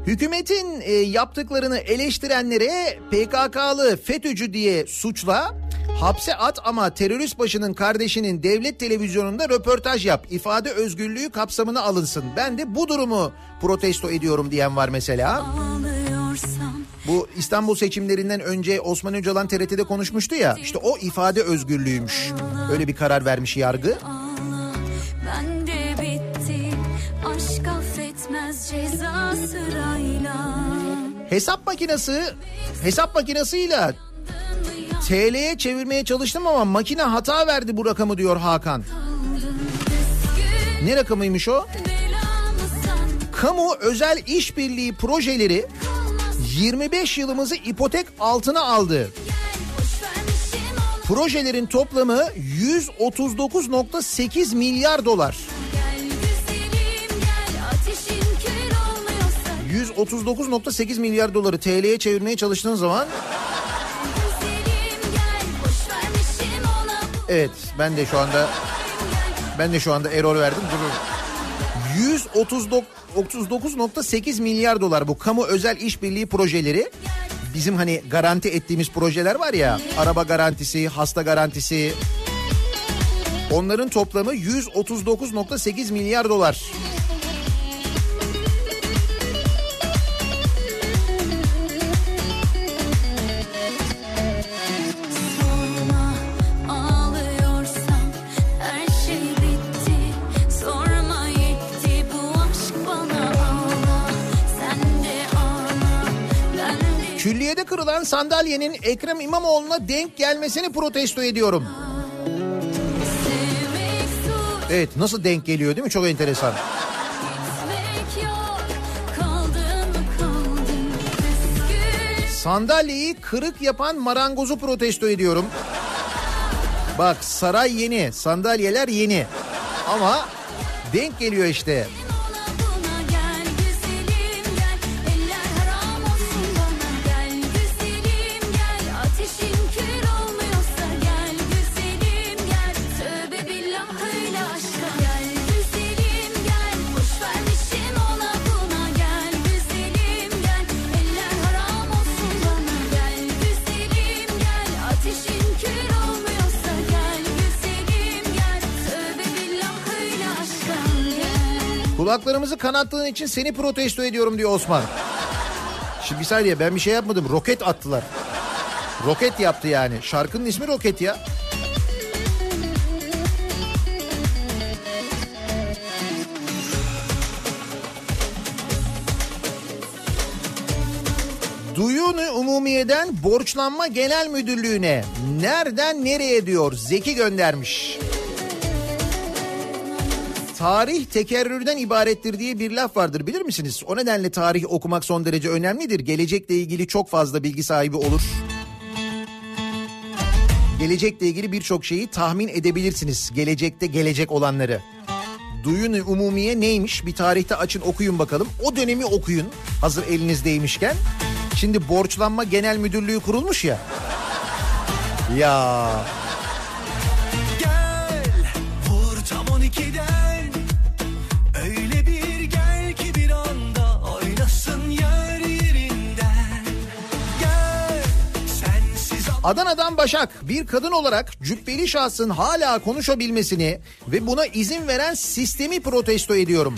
Hükümetin e, yaptıklarını eleştirenlere PKK'lı FETÖ'cü diye suçla hapse at ama terörist başının kardeşinin devlet televizyonunda röportaj yap. ifade özgürlüğü kapsamına alınsın. Ben de bu durumu protesto ediyorum diyen var mesela. Ağlıyorsam Bu İstanbul seçimlerinden önce Osman Öcalan TRT'de konuşmuştu ya. İşte o ifade özgürlüğüymüş. Öyle bir karar vermiş yargı. Ben de Aşk affetmez ceza sırayla Hesap makinesi hesap makinesiyle TL'ye çevirmeye çalıştım ama makine hata verdi bu rakamı diyor Hakan. Ne rakamıymış o? Kamu özel işbirliği projeleri 25 yılımızı ipotek altına aldı. Projelerin toplamı 139.8 milyar dolar. Gel güzelim gel ateşin kül olmuyorsa 139.8 milyar doları TL'ye çevirmeye çalıştığın zaman evet ben de şu anda ben de şu anda error verdim durur. 139.8 milyar dolar bu kamu özel işbirliği projeleri. Bizim hani garanti ettiğimiz projeler var ya araba garantisi, hasta garantisi. Onların toplamı 139.8 milyar dolar. De Külliyede kırılan sandalyenin Ekrem İmamoğlu'na denk gelmesini protesto ediyorum. Evet nasıl denk geliyor değil mi? Çok enteresan. Sandalyeyi kırık yapan marangozu protesto ediyorum. Bak saray yeni, sandalyeler yeni. Ama denk geliyor işte. Kulaklarımızı kanattığın için seni protesto ediyorum diyor Osman. Şimdi bir saniye ben bir şey yapmadım. Roket attılar. Roket yaptı yani. Şarkının ismi Roket ya. Duyunu Umumiye'den Borçlanma Genel Müdürlüğü'ne nereden nereye diyor Zeki göndermiş. Tarih tekerrürden ibarettir diye bir laf vardır bilir misiniz? O nedenle tarih okumak son derece önemlidir. Gelecekle ilgili çok fazla bilgi sahibi olur. Gelecekle ilgili birçok şeyi tahmin edebilirsiniz. Gelecekte gelecek olanları. Duyun umumiye neymiş? Bir tarihte açın okuyun bakalım. O dönemi okuyun hazır elinizdeymişken. Şimdi borçlanma genel müdürlüğü kurulmuş ya. Ya Adana'dan Başak bir kadın olarak cübbeli şahsın hala konuşabilmesini ve buna izin veren sistemi protesto ediyorum.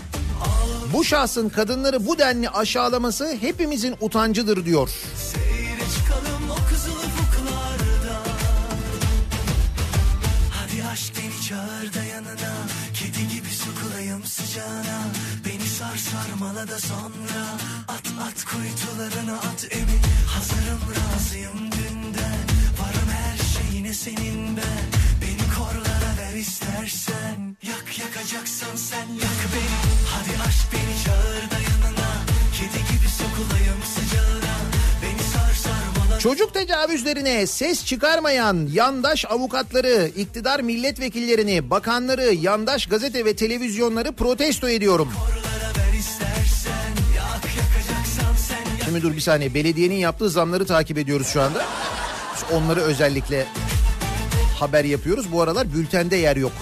Bu şahsın kadınları bu denli aşağılaması hepimizin utancıdır diyor. sarmala da sonra. At at kuytularına at emin Hazırım razıyım her şeyine senin ben Beni korlara ver istersen. Yak yakacaksan sen yak beni. Hadi aşk beni çağır da yanına. Kedi gibi sokulayım sıcağına. Beni sar sarmala Çocuk tecavüzlerine ses çıkarmayan yandaş avukatları, iktidar milletvekillerini, bakanları, yandaş gazete ve televizyonları protesto ediyorum. istersen Yak yak Şimdi dur bir saniye. Belediyenin yaptığı zamları takip ediyoruz şu anda. Onları özellikle haber yapıyoruz. Bu aralar bültende yer yok.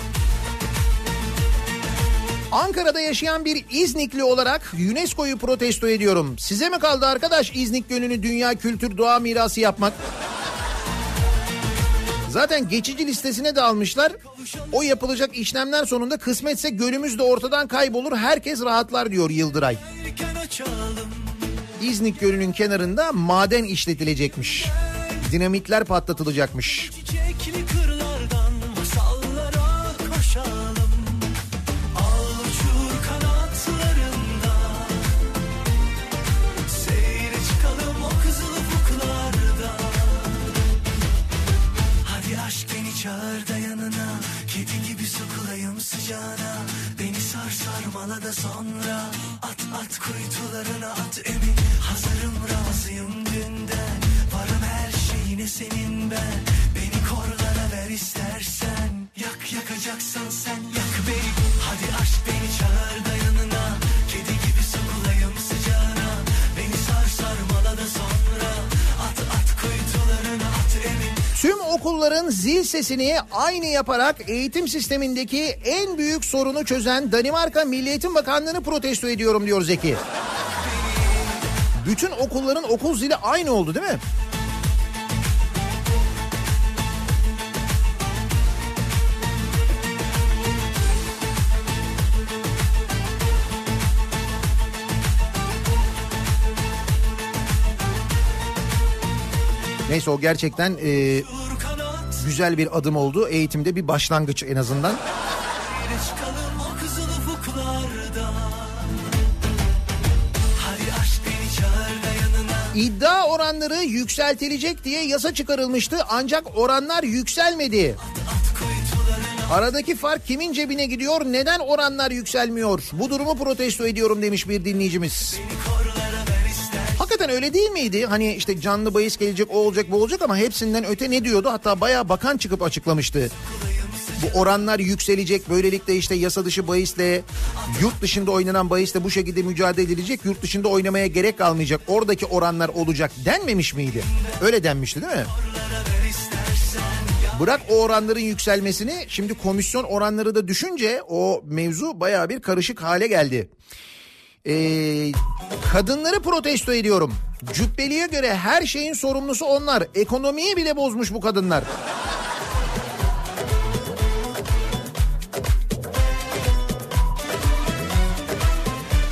Ankara'da yaşayan bir İznikli olarak UNESCO'yu protesto ediyorum. Size mi kaldı arkadaş İznik Gölü'nü dünya kültür doğa mirası yapmak? Zaten geçici listesine de almışlar. O yapılacak işlemler sonunda kısmetse gölümüz de ortadan kaybolur. Herkes rahatlar diyor Yıldıray. İznik Gölü'nün kenarında maden işletilecekmiş. Dinamitler patlatılacakmış. Çiçekli da sonra At at kuytularına at emin Hazırım razıyım dünden. Varım her şeyine senin ben. Beni korlara ver istersen. Yak yakacaksan sen Tüm okulların zil sesini aynı yaparak eğitim sistemindeki en büyük sorunu çözen Danimarka Milli Eğitim Bakanlığı'nı protesto ediyorum diyor Zeki. Bütün okulların okul zili aynı oldu değil mi? Neyse o gerçekten e, güzel bir adım oldu. Eğitimde bir başlangıç en azından. Beni İddia oranları yükseltilecek diye yasa çıkarılmıştı ancak oranlar yükselmedi. Aradaki fark kimin cebine gidiyor? Neden oranlar yükselmiyor? Bu durumu protesto ediyorum demiş bir dinleyicimiz. Hakikaten öyle değil miydi? Hani işte canlı bahis gelecek, o olacak, bu olacak ama hepsinden öte ne diyordu? Hatta bayağı bakan çıkıp açıklamıştı. Bu oranlar yükselecek. Böylelikle işte yasa dışı bahisle yurt dışında oynanan bahisle bu şekilde mücadele edilecek. Yurt dışında oynamaya gerek kalmayacak. Oradaki oranlar olacak denmemiş miydi? Öyle denmişti değil mi? Bırak o oranların yükselmesini şimdi komisyon oranları da düşünce o mevzu bayağı bir karışık hale geldi. Ee, kadınları protesto ediyorum. Cübbeli'ye göre her şeyin sorumlusu onlar. Ekonomiyi bile bozmuş bu kadınlar.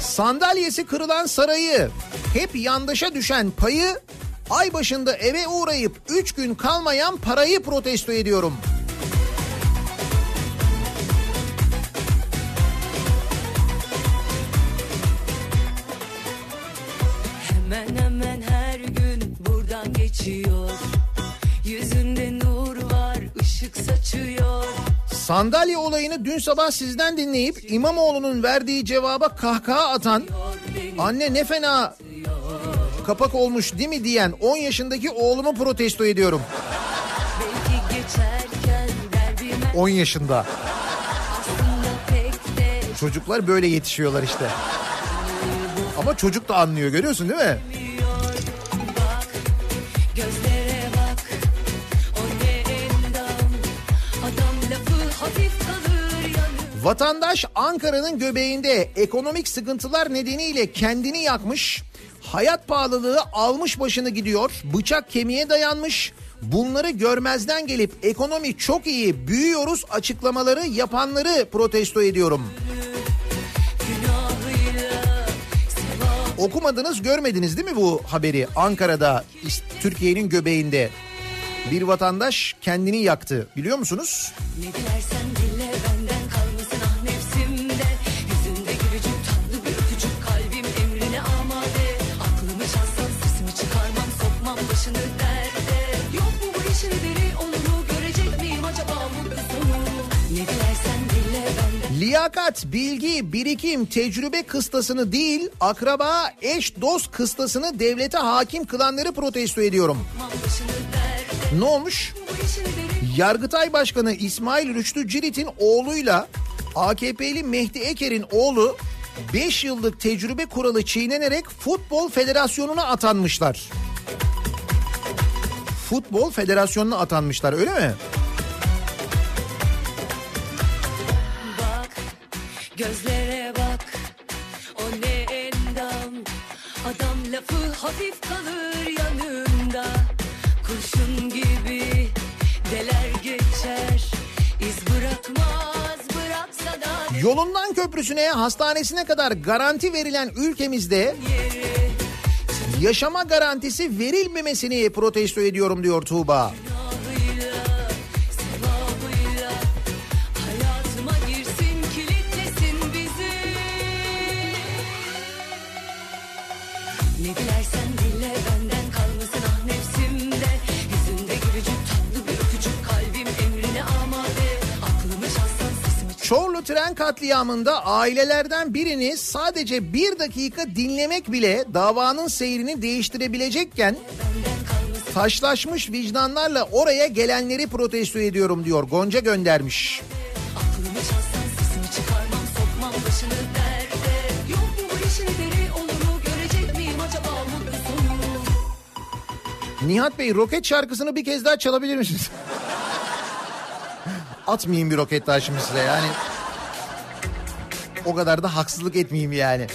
Sandalyesi kırılan sarayı, hep yandaşa düşen payı, ay başında eve uğrayıp 3 gün kalmayan parayı protesto ediyorum. Geçiyor Yüzünde nur var ışık saçıyor Sandalye olayını dün sabah sizden dinleyip İmamoğlu'nun verdiği cevaba kahkaha atan anne ne fena kapak olmuş değil mi diyen 10 yaşındaki oğlumu protesto ediyorum. Belki geçerken derbime 10 yaşında. Çocuklar böyle yetişiyorlar işte. Ama çocuk da anlıyor görüyorsun değil mi? Vatandaş Ankara'nın göbeğinde ekonomik sıkıntılar nedeniyle kendini yakmış. Hayat pahalılığı almış başını gidiyor. Bıçak kemiğe dayanmış. Bunları görmezden gelip ekonomi çok iyi büyüyoruz açıklamaları yapanları protesto ediyorum. Okumadınız görmediniz değil mi bu haberi? Ankara'da Türkiye'nin göbeğinde bir vatandaş kendini yaktı biliyor musunuz? Ne dilersen dile Liyakat, bilgi, birikim, tecrübe kıstasını değil, akraba, eş, dost kıstasını devlete hakim kılanları protesto ediyorum. Ne olmuş? Yargıtay Başkanı İsmail Rüştü Cirit'in oğluyla AKP'li Mehdi Eker'in oğlu 5 yıllık tecrübe kuralı çiğnenerek Futbol Federasyonu'na atanmışlar. Futbol Federasyonu'na atanmışlar öyle mi? Gözlere bak O ne endam. Adam lafı hafif kalır yanımda Kurşun gibi Deler geçer. İz bırakmaz bıraksa da Yolundan köprüsüne, hastanesine kadar garanti verilen ülkemizde yaşama garantisi verilmemesini protesto ediyorum diyor Tuğba. Tren katliamında ailelerden birini sadece bir dakika dinlemek bile davanın seyrini değiştirebilecekken taşlaşmış vicdanlarla oraya gelenleri protesto ediyorum diyor. Gonca göndermiş. Nihat Bey roket şarkısını bir kez daha çalabilir misiniz? Atmayayım bir roket daha şimdi size yani. O kadar da haksızlık etmeyeyim yani.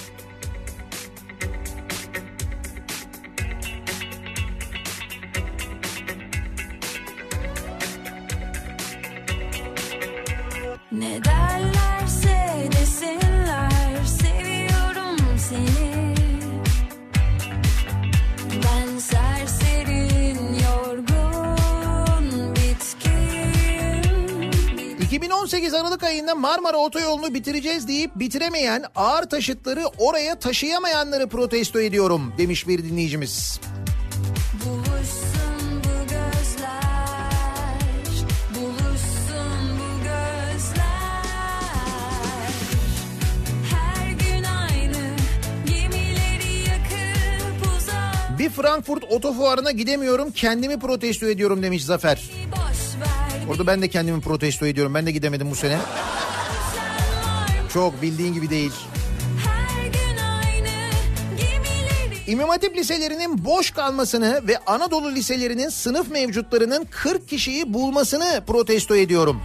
Aralık ayında Marmara Otoyolu'nu bitireceğiz deyip bitiremeyen ağır taşıtları oraya taşıyamayanları protesto ediyorum demiş bir dinleyicimiz. Buluşsun bu gözler Buluşsun bu gözler Her gün aynı gemileri yakıp uzak Bir Frankfurt otofuarına gidemiyorum kendimi protesto ediyorum demiş Zafer. Boş ver Orada ben de kendimi protesto ediyorum ben de gidemedim bu sene. Çok bildiğin gibi değil. İmam Hatip liselerinin boş kalmasını ve Anadolu liselerinin sınıf mevcutlarının 40 kişiyi bulmasını protesto ediyorum.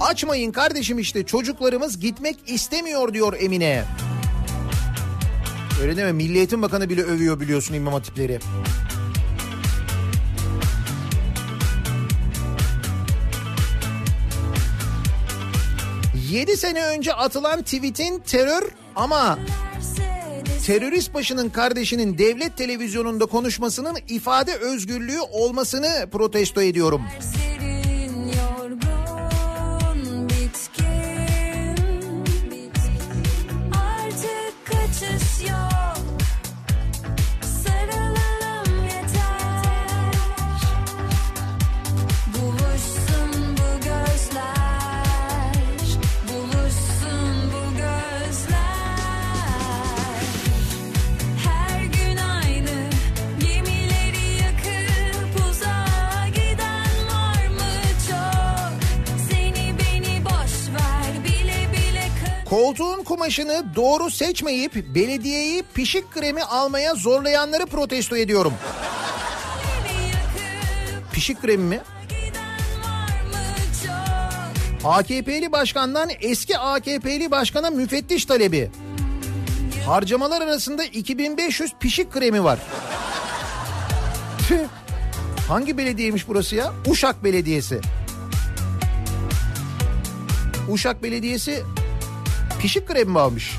Açmayın kardeşim işte çocuklarımız gitmek istemiyor diyor Emine. Öyle deme Milli Eğitim Bakanı bile övüyor biliyorsun İmam Hatipleri. Yedi sene önce atılan tweetin terör ama terörist başının kardeşinin devlet televizyonunda konuşmasının ifade özgürlüğü olmasını protesto ediyorum. Serin Koltuğun kumaşını doğru seçmeyip belediyeyi pişik kremi almaya zorlayanları protesto ediyorum. Pişik kremi mi? AKP'li başkandan eski AKP'li başkana müfettiş talebi. Harcamalar arasında 2500 pişik kremi var. Hangi belediyeymiş burası ya? Uşak Belediyesi. Uşak Belediyesi pişik kremi mi almış?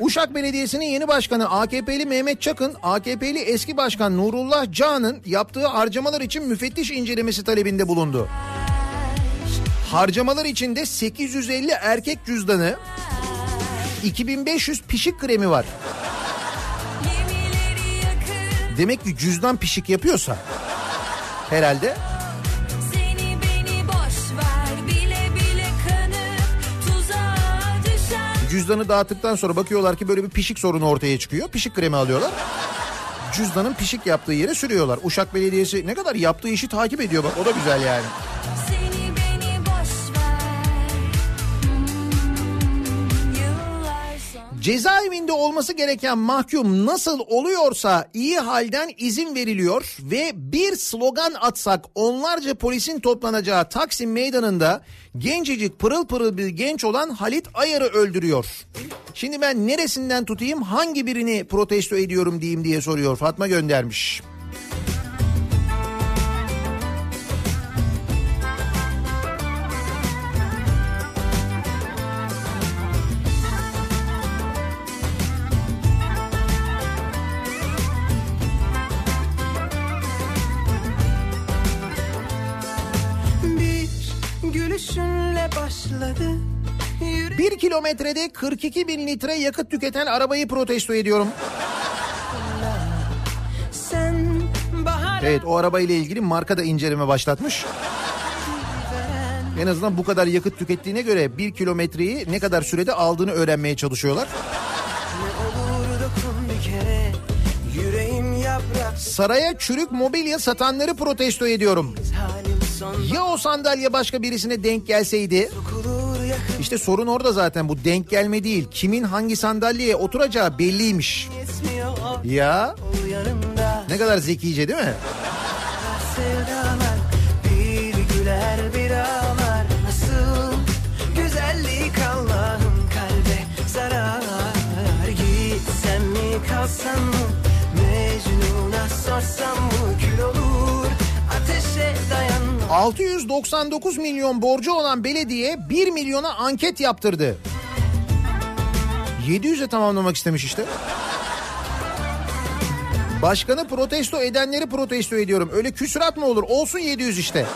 Uşak Belediyesi'nin yeni başkanı AKP'li Mehmet Çakın, AKP'li eski başkan Nurullah Can'ın yaptığı harcamalar için müfettiş incelemesi talebinde bulundu. Harcamalar içinde 850 erkek cüzdanı, 2500 pişik kremi var. Demek ki cüzdan pişik yapıyorsa herhalde cüzdanı dağıttıktan sonra bakıyorlar ki böyle bir pişik sorunu ortaya çıkıyor. Pişik kremi alıyorlar. Cüzdanın pişik yaptığı yere sürüyorlar. Uşak Belediyesi ne kadar yaptığı işi takip ediyor bak o da güzel yani. Cezaevinde olması gereken mahkum nasıl oluyorsa iyi halden izin veriliyor ve bir slogan atsak onlarca polisin toplanacağı Taksim Meydanı'nda gencecik pırıl pırıl bir genç olan Halit Ayar'ı öldürüyor. Şimdi ben neresinden tutayım hangi birini protesto ediyorum diyeyim diye soruyor Fatma göndermiş. Başladı Yürü Bir kilometrede 42 bin litre yakıt tüketen arabayı protesto ediyorum. sen bahar Evet o arabayla ilgili marka da inceleme başlatmış. En azından bu kadar yakıt tükettiğine göre bir kilometreyi ne kadar sürede aldığını öğrenmeye çalışıyorlar. kere Saraya çürük mobilya satanları protesto ediyorum. Ya o sandalye başka birisine denk gelseydi? İşte sorun orada zaten. Bu denk gelme değil. Kimin hangi sandalyeye oturacağı belliymiş. Ya? Ne kadar zekice değil mi kalsam mı? Mecnun'a sorsam mı 699 milyon borcu olan belediye 1 milyona anket yaptırdı. 700'e tamamlamak istemiş işte. Başkanı protesto edenleri protesto ediyorum. Öyle küsurat mı olur? Olsun 700 işte.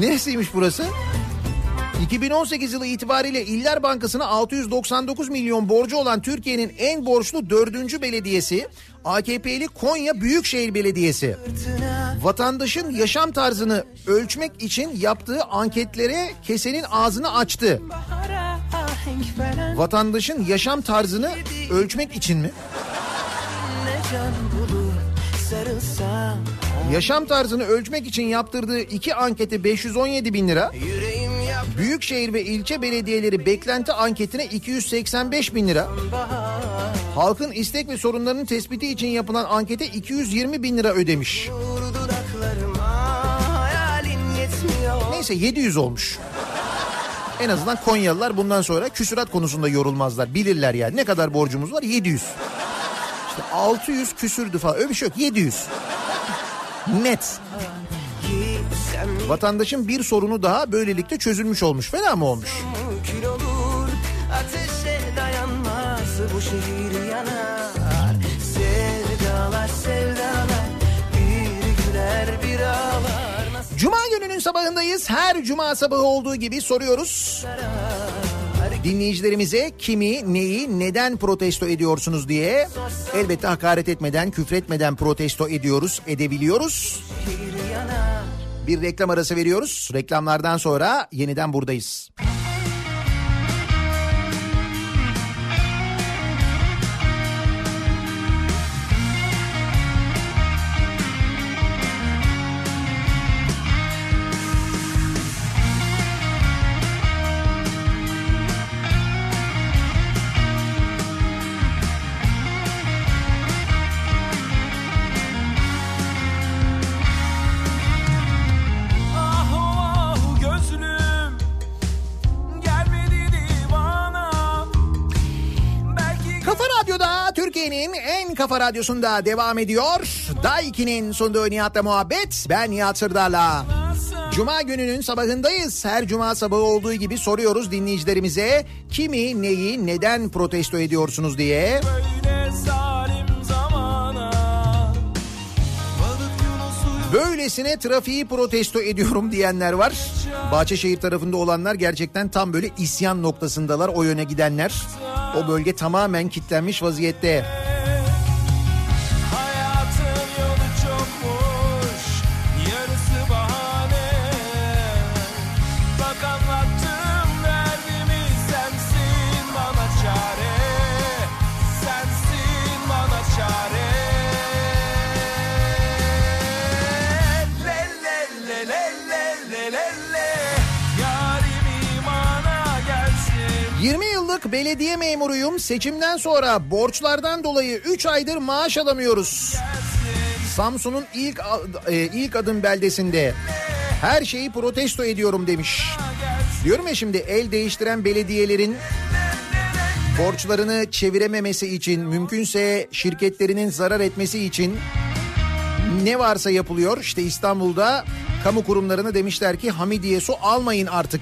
Neresiymiş burası? 2018 yılı itibariyle İller Bankası'na 699 milyon borcu olan Türkiye'nin en borçlu dördüncü belediyesi AKP'li Konya Büyükşehir Belediyesi. Vatandaşın yaşam tarzını ölçmek için yaptığı anketlere kesenin ağzını açtı. Vatandaşın yaşam tarzını ölçmek için mi? Yaşam tarzını ölçmek için yaptırdığı iki ankete 517 bin lira, Yüreğim Büyükşehir ve ilçe belediyeleri beklenti anketine 285 bin lira, halkın istek ve sorunlarının tespiti için yapılan ankete 220 bin lira ödemiş. Neyse 700 olmuş. En azından Konyalılar bundan sonra küsurat konusunda yorulmazlar. Bilirler yani ne kadar borcumuz var 700. İşte 600 küsürdü falan öyle bir şey yok 700. Net. Vatandaşın bir sorunu daha böylelikle çözülmüş olmuş. Fena mı olmuş? olur Ateşe dayanmaz bu şehir yanar Sevdalar sevdalar Bir güler bir ağlar Cuma gününün sabahındayız. Her cuma sabahı olduğu gibi soruyoruz. Dinleyicilerimize kimi, neyi, neden protesto ediyorsunuz diye. Elbette hakaret etmeden, küfretmeden protesto ediyoruz, edebiliyoruz. şehir yanar Bir reklam arası veriyoruz. Reklamlardan sonra yeniden buradayız. Kafa Radyosu'nda devam ediyor. Daiki'nin sunduğu Nihat'la muhabbet. Ben Nihat Sırdar'la. Cuma gününün sabahındayız. Her cuma sabahı olduğu gibi soruyoruz dinleyicilerimize. Kimi, neyi, neden protesto ediyorsunuz diye. Böylesine trafiği protesto ediyorum diyenler var. Bahçeşehir tarafında olanlar gerçekten tam böyle isyan noktasındalar o yöne gidenler. O bölge tamamen kilitlenmiş vaziyette. 20 yıllık belediye memuruyum. Seçimden sonra borçlardan dolayı 3 aydır maaş alamıyoruz. Samsun'un ilk e, ilk adım beldesinde her şeyi protesto ediyorum demiş. Diyorum ya şimdi el değiştiren belediyelerin borçlarını çevirememesi için mümkünse şirketlerinin zarar etmesi için ne varsa yapılıyor. İşte İstanbul'da kamu kurumlarına demişler ki Hamidiye su almayın artık.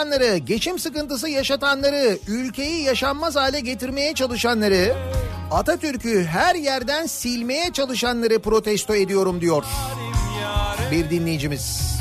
Olanları, geçim sıkıntısı yaşatanları, ülkeyi yaşanmaz hale getirmeye çalışanları, Atatürk'ü her yerden silmeye çalışanları protesto ediyorum diyor bir dinleyicimiz.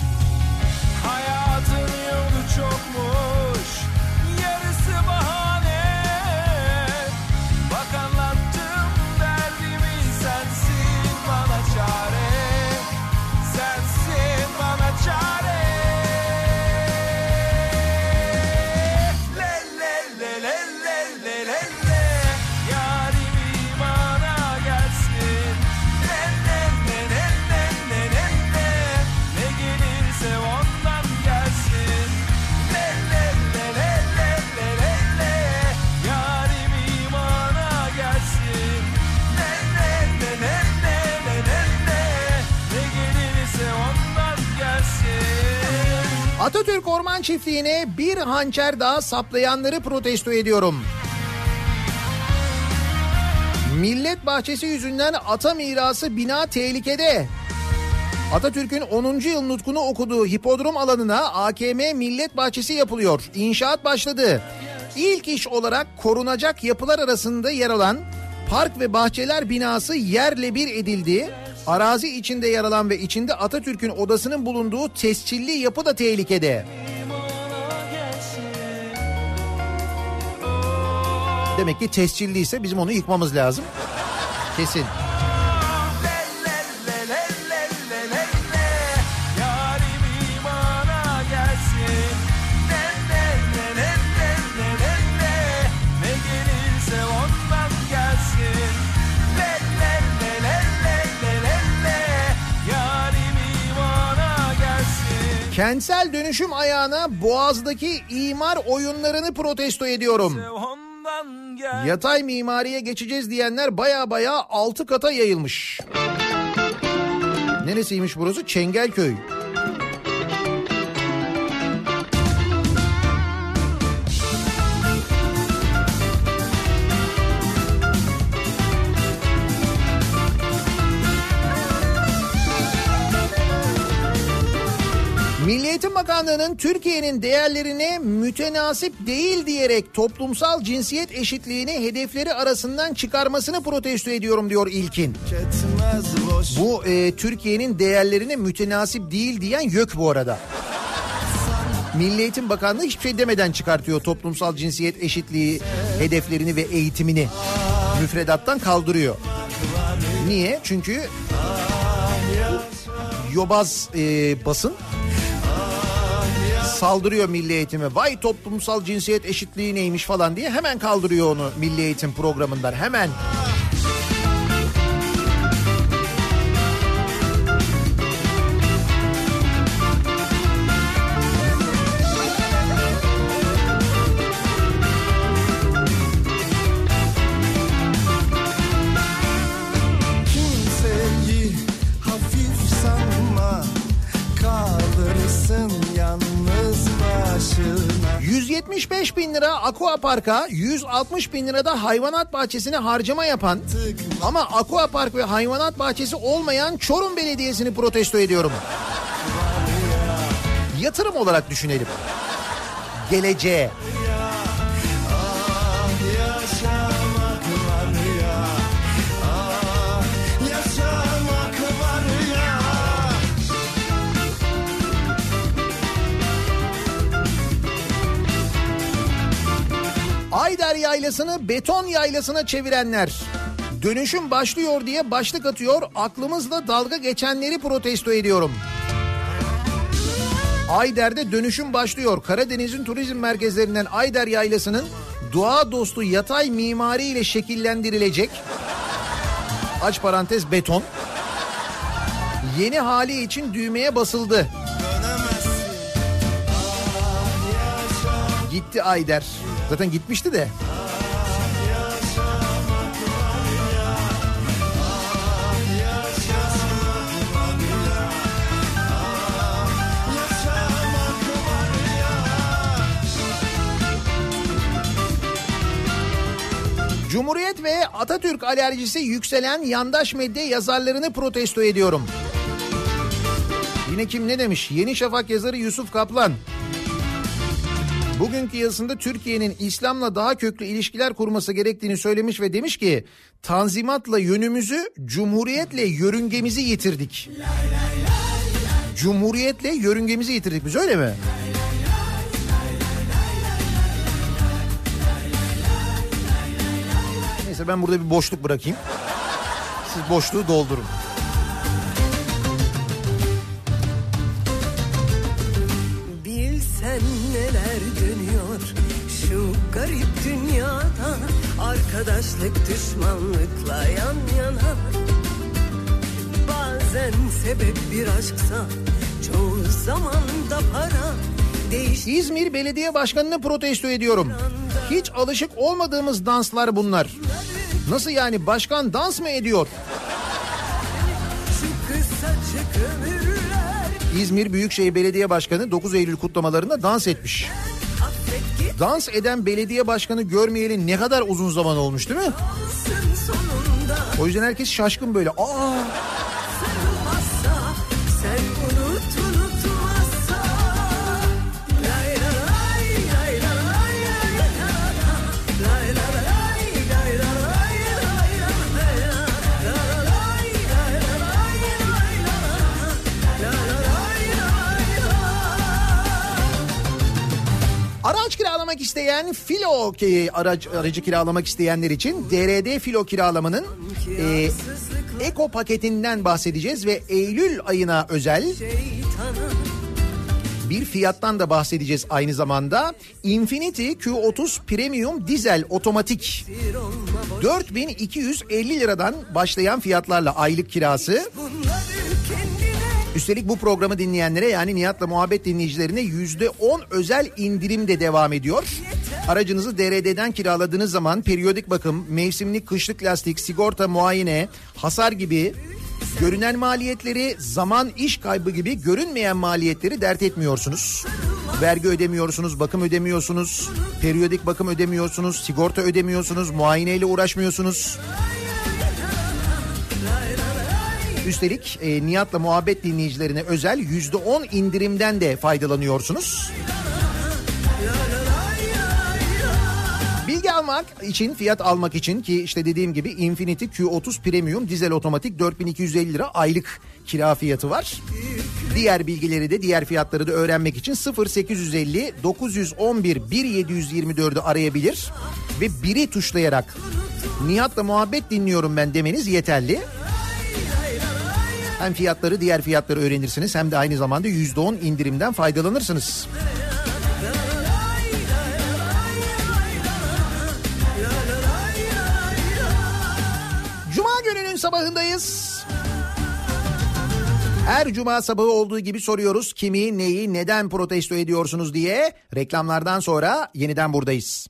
Atatürk Orman Çiftliği'ne bir hançer daha saplayanları protesto ediyorum. Millet bahçesi yüzünden ata mirası bina tehlikede. Atatürk'ün 10. yıl nutkunu okuduğu hipodrom alanına AKM Millet Bahçesi yapılıyor. İnşaat başladı. İlk iş olarak korunacak yapılar arasında yer alan park ve bahçeler binası yerle bir edildi. Arazi içinde yer alan ve içinde Atatürk'ün odasının bulunduğu tescilli yapı da tehlikede. Demek ki tescilliyse bizim onu yıkmamız lazım. Kesin. Kentsel dönüşüm ayağına Boğaz'daki imar oyunlarını protesto ediyorum. Yatay mimariye geçeceğiz diyenler baya baya altı kata yayılmış. Neresiymiş burası? Çengelköy. Milli Eğitim Bakanlığı'nın Türkiye'nin değerlerine mütenasip değil diyerek toplumsal cinsiyet eşitliğini hedefleri arasından çıkarmasını protesto ediyorum diyor İlkin. Bu e, Türkiye'nin değerlerine mütenasip değil diyen YÖK bu arada. Milli Eğitim Bakanlığı hiçbir şey demeden çıkartıyor toplumsal cinsiyet eşitliği hedeflerini ve eğitimini müfredattan kaldırıyor. Niye? Çünkü yobaz e, basın saldırıyor milli eğitime. Vay toplumsal cinsiyet eşitliği neymiş falan diye hemen kaldırıyor onu milli eğitim programından hemen. Kimseyi 175 bin lira Aqua Park'a 160 bin lira da hayvanat bahçesine harcama yapan ama Aqua Park ve hayvanat bahçesi olmayan Çorum Belediyesi'ni protesto ediyorum. Yatırım olarak düşünelim. Geleceğe. Yaylası'nı beton yaylasına çevirenler. Dönüşüm başlıyor diye başlık atıyor. Aklımızla dalga geçenleri protesto ediyorum. Ayder'de dönüşüm başlıyor. Karadeniz'in turizm merkezlerinden Ayder Yaylası'nın doğa dostu yatay mimari ile şekillendirilecek. Aç parantez beton. Yeni hali için düğmeye basıldı. Gitti Ayder. Zaten gitmişti de. Cumhuriyet ve Atatürk alerjisi yükselen yandaş medya yazarlarını protesto ediyorum. Yine kim ne demiş? Yeni Şafak yazarı Yusuf Kaplan. Bugünkü yazısında Türkiye'nin İslam'la daha köklü ilişkiler kurması gerektiğini söylemiş ve demiş ki Tanzimatla yönümüzü, cumhuriyetle yörüngemizi yitirdik. Cumhuriyetle yörüngemizi yitirdik biz öyle mi? Neyse ben burada bir boşluk bırakayım. Siz boşluğu doldurun. Bilsen neler dönüyor şu garip dünyada Arkadaşlık düşmanlıkla yan yana Bazen sebep bir aşksa çoğu zaman da para İzmir Belediye Başkanı'nı protesto ediyorum. Hiç alışık olmadığımız danslar bunlar. Nasıl yani başkan dans mı ediyor? İzmir Büyükşehir Belediye Başkanı 9 Eylül kutlamalarında dans etmiş. Dans eden belediye başkanı görmeyeli ne kadar uzun zaman olmuş değil mi? O yüzden herkes şaşkın böyle. Aa isteyen Filo ki araç, aracı kiralamak isteyenler için DRD Filo kiralamanın e, Eko paketinden bahsedeceğiz ve Eylül ayına özel bir fiyattan da bahsedeceğiz aynı zamanda. Infiniti Q30 Premium Dizel Otomatik bir olma boş 4250 liradan başlayan fiyatlarla aylık kirası. Üstelik bu programı dinleyenlere yani Nihat'la muhabbet dinleyicilerine %10 özel indirim de devam ediyor. Aracınızı DRD'den kiraladığınız zaman periyodik bakım, mevsimlik kışlık lastik, sigorta muayene, hasar gibi görünen maliyetleri, zaman iş kaybı gibi görünmeyen maliyetleri dert etmiyorsunuz. Vergi ödemiyorsunuz, bakım ödemiyorsunuz, periyodik bakım ödemiyorsunuz, sigorta ödemiyorsunuz, muayeneyle uğraşmıyorsunuz. Üstelik e, Nihat'la muhabbet dinleyicilerine özel %10 indirimden de faydalanıyorsunuz. Bilgi almak için, fiyat almak için ki işte dediğim gibi Infiniti Q30 Premium dizel otomatik 4250 lira aylık kira fiyatı var. Diğer bilgileri de diğer fiyatları da öğrenmek için 0850 911 1724'ü arayabilir ve biri tuşlayarak Nihat'la muhabbet dinliyorum ben demeniz yeterli. Hem fiyatları diğer fiyatları öğrenirsiniz hem de aynı zamanda %10 indirimden faydalanırsınız. Cuma gününün sabahındayız. Her cuma sabahı olduğu gibi soruyoruz kimi, neyi, neden protesto ediyorsunuz diye. Reklamlardan sonra yeniden buradayız.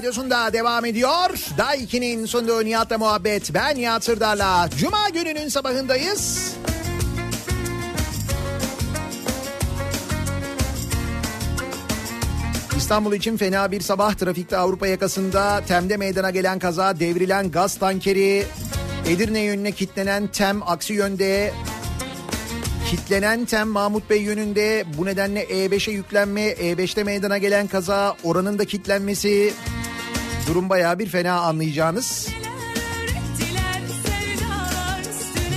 Radyosunda devam ediyor. Day 2'nin sunduğu Nihat'la muhabbet. Ben Nihat Sırdar'la. Cuma gününün sabahındayız. İstanbul için fena bir sabah trafikte Avrupa yakasında Tem'de meydana gelen kaza devrilen gaz tankeri Edirne yönüne kitlenen Tem aksi yönde Kitlenen Tem Mahmut Bey yönünde bu nedenle E5'e yüklenme, E5'te meydana gelen kaza, oranın da kitlenmesi durum bayağı bir fena anlayacağınız.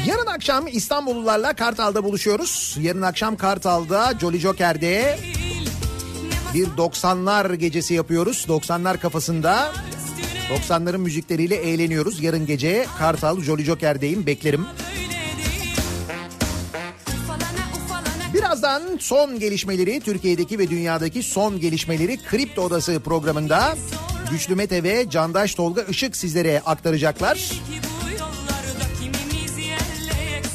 Yarın akşam İstanbullularla Kartal'da buluşuyoruz. Yarın akşam Kartal'da Jolly Joker'de bir 90'lar gecesi yapıyoruz. 90'lar kafasında 90'ların müzikleriyle eğleniyoruz. Yarın gece Kartal Jolly Joker'deyim beklerim. Birazdan son gelişmeleri Türkiye'deki ve dünyadaki son gelişmeleri Kripto Odası programında Güçlü Mete ve Candaş Tolga Işık sizlere aktaracaklar.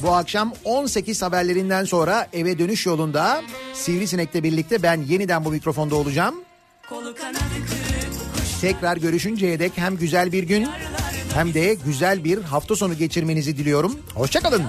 bu akşam 18 haberlerinden sonra eve dönüş yolunda Sivrisinek'le birlikte ben yeniden bu mikrofonda olacağım. Tekrar görüşünceye dek hem güzel bir gün hem de güzel bir hafta sonu geçirmenizi diliyorum. Hoşçakalın.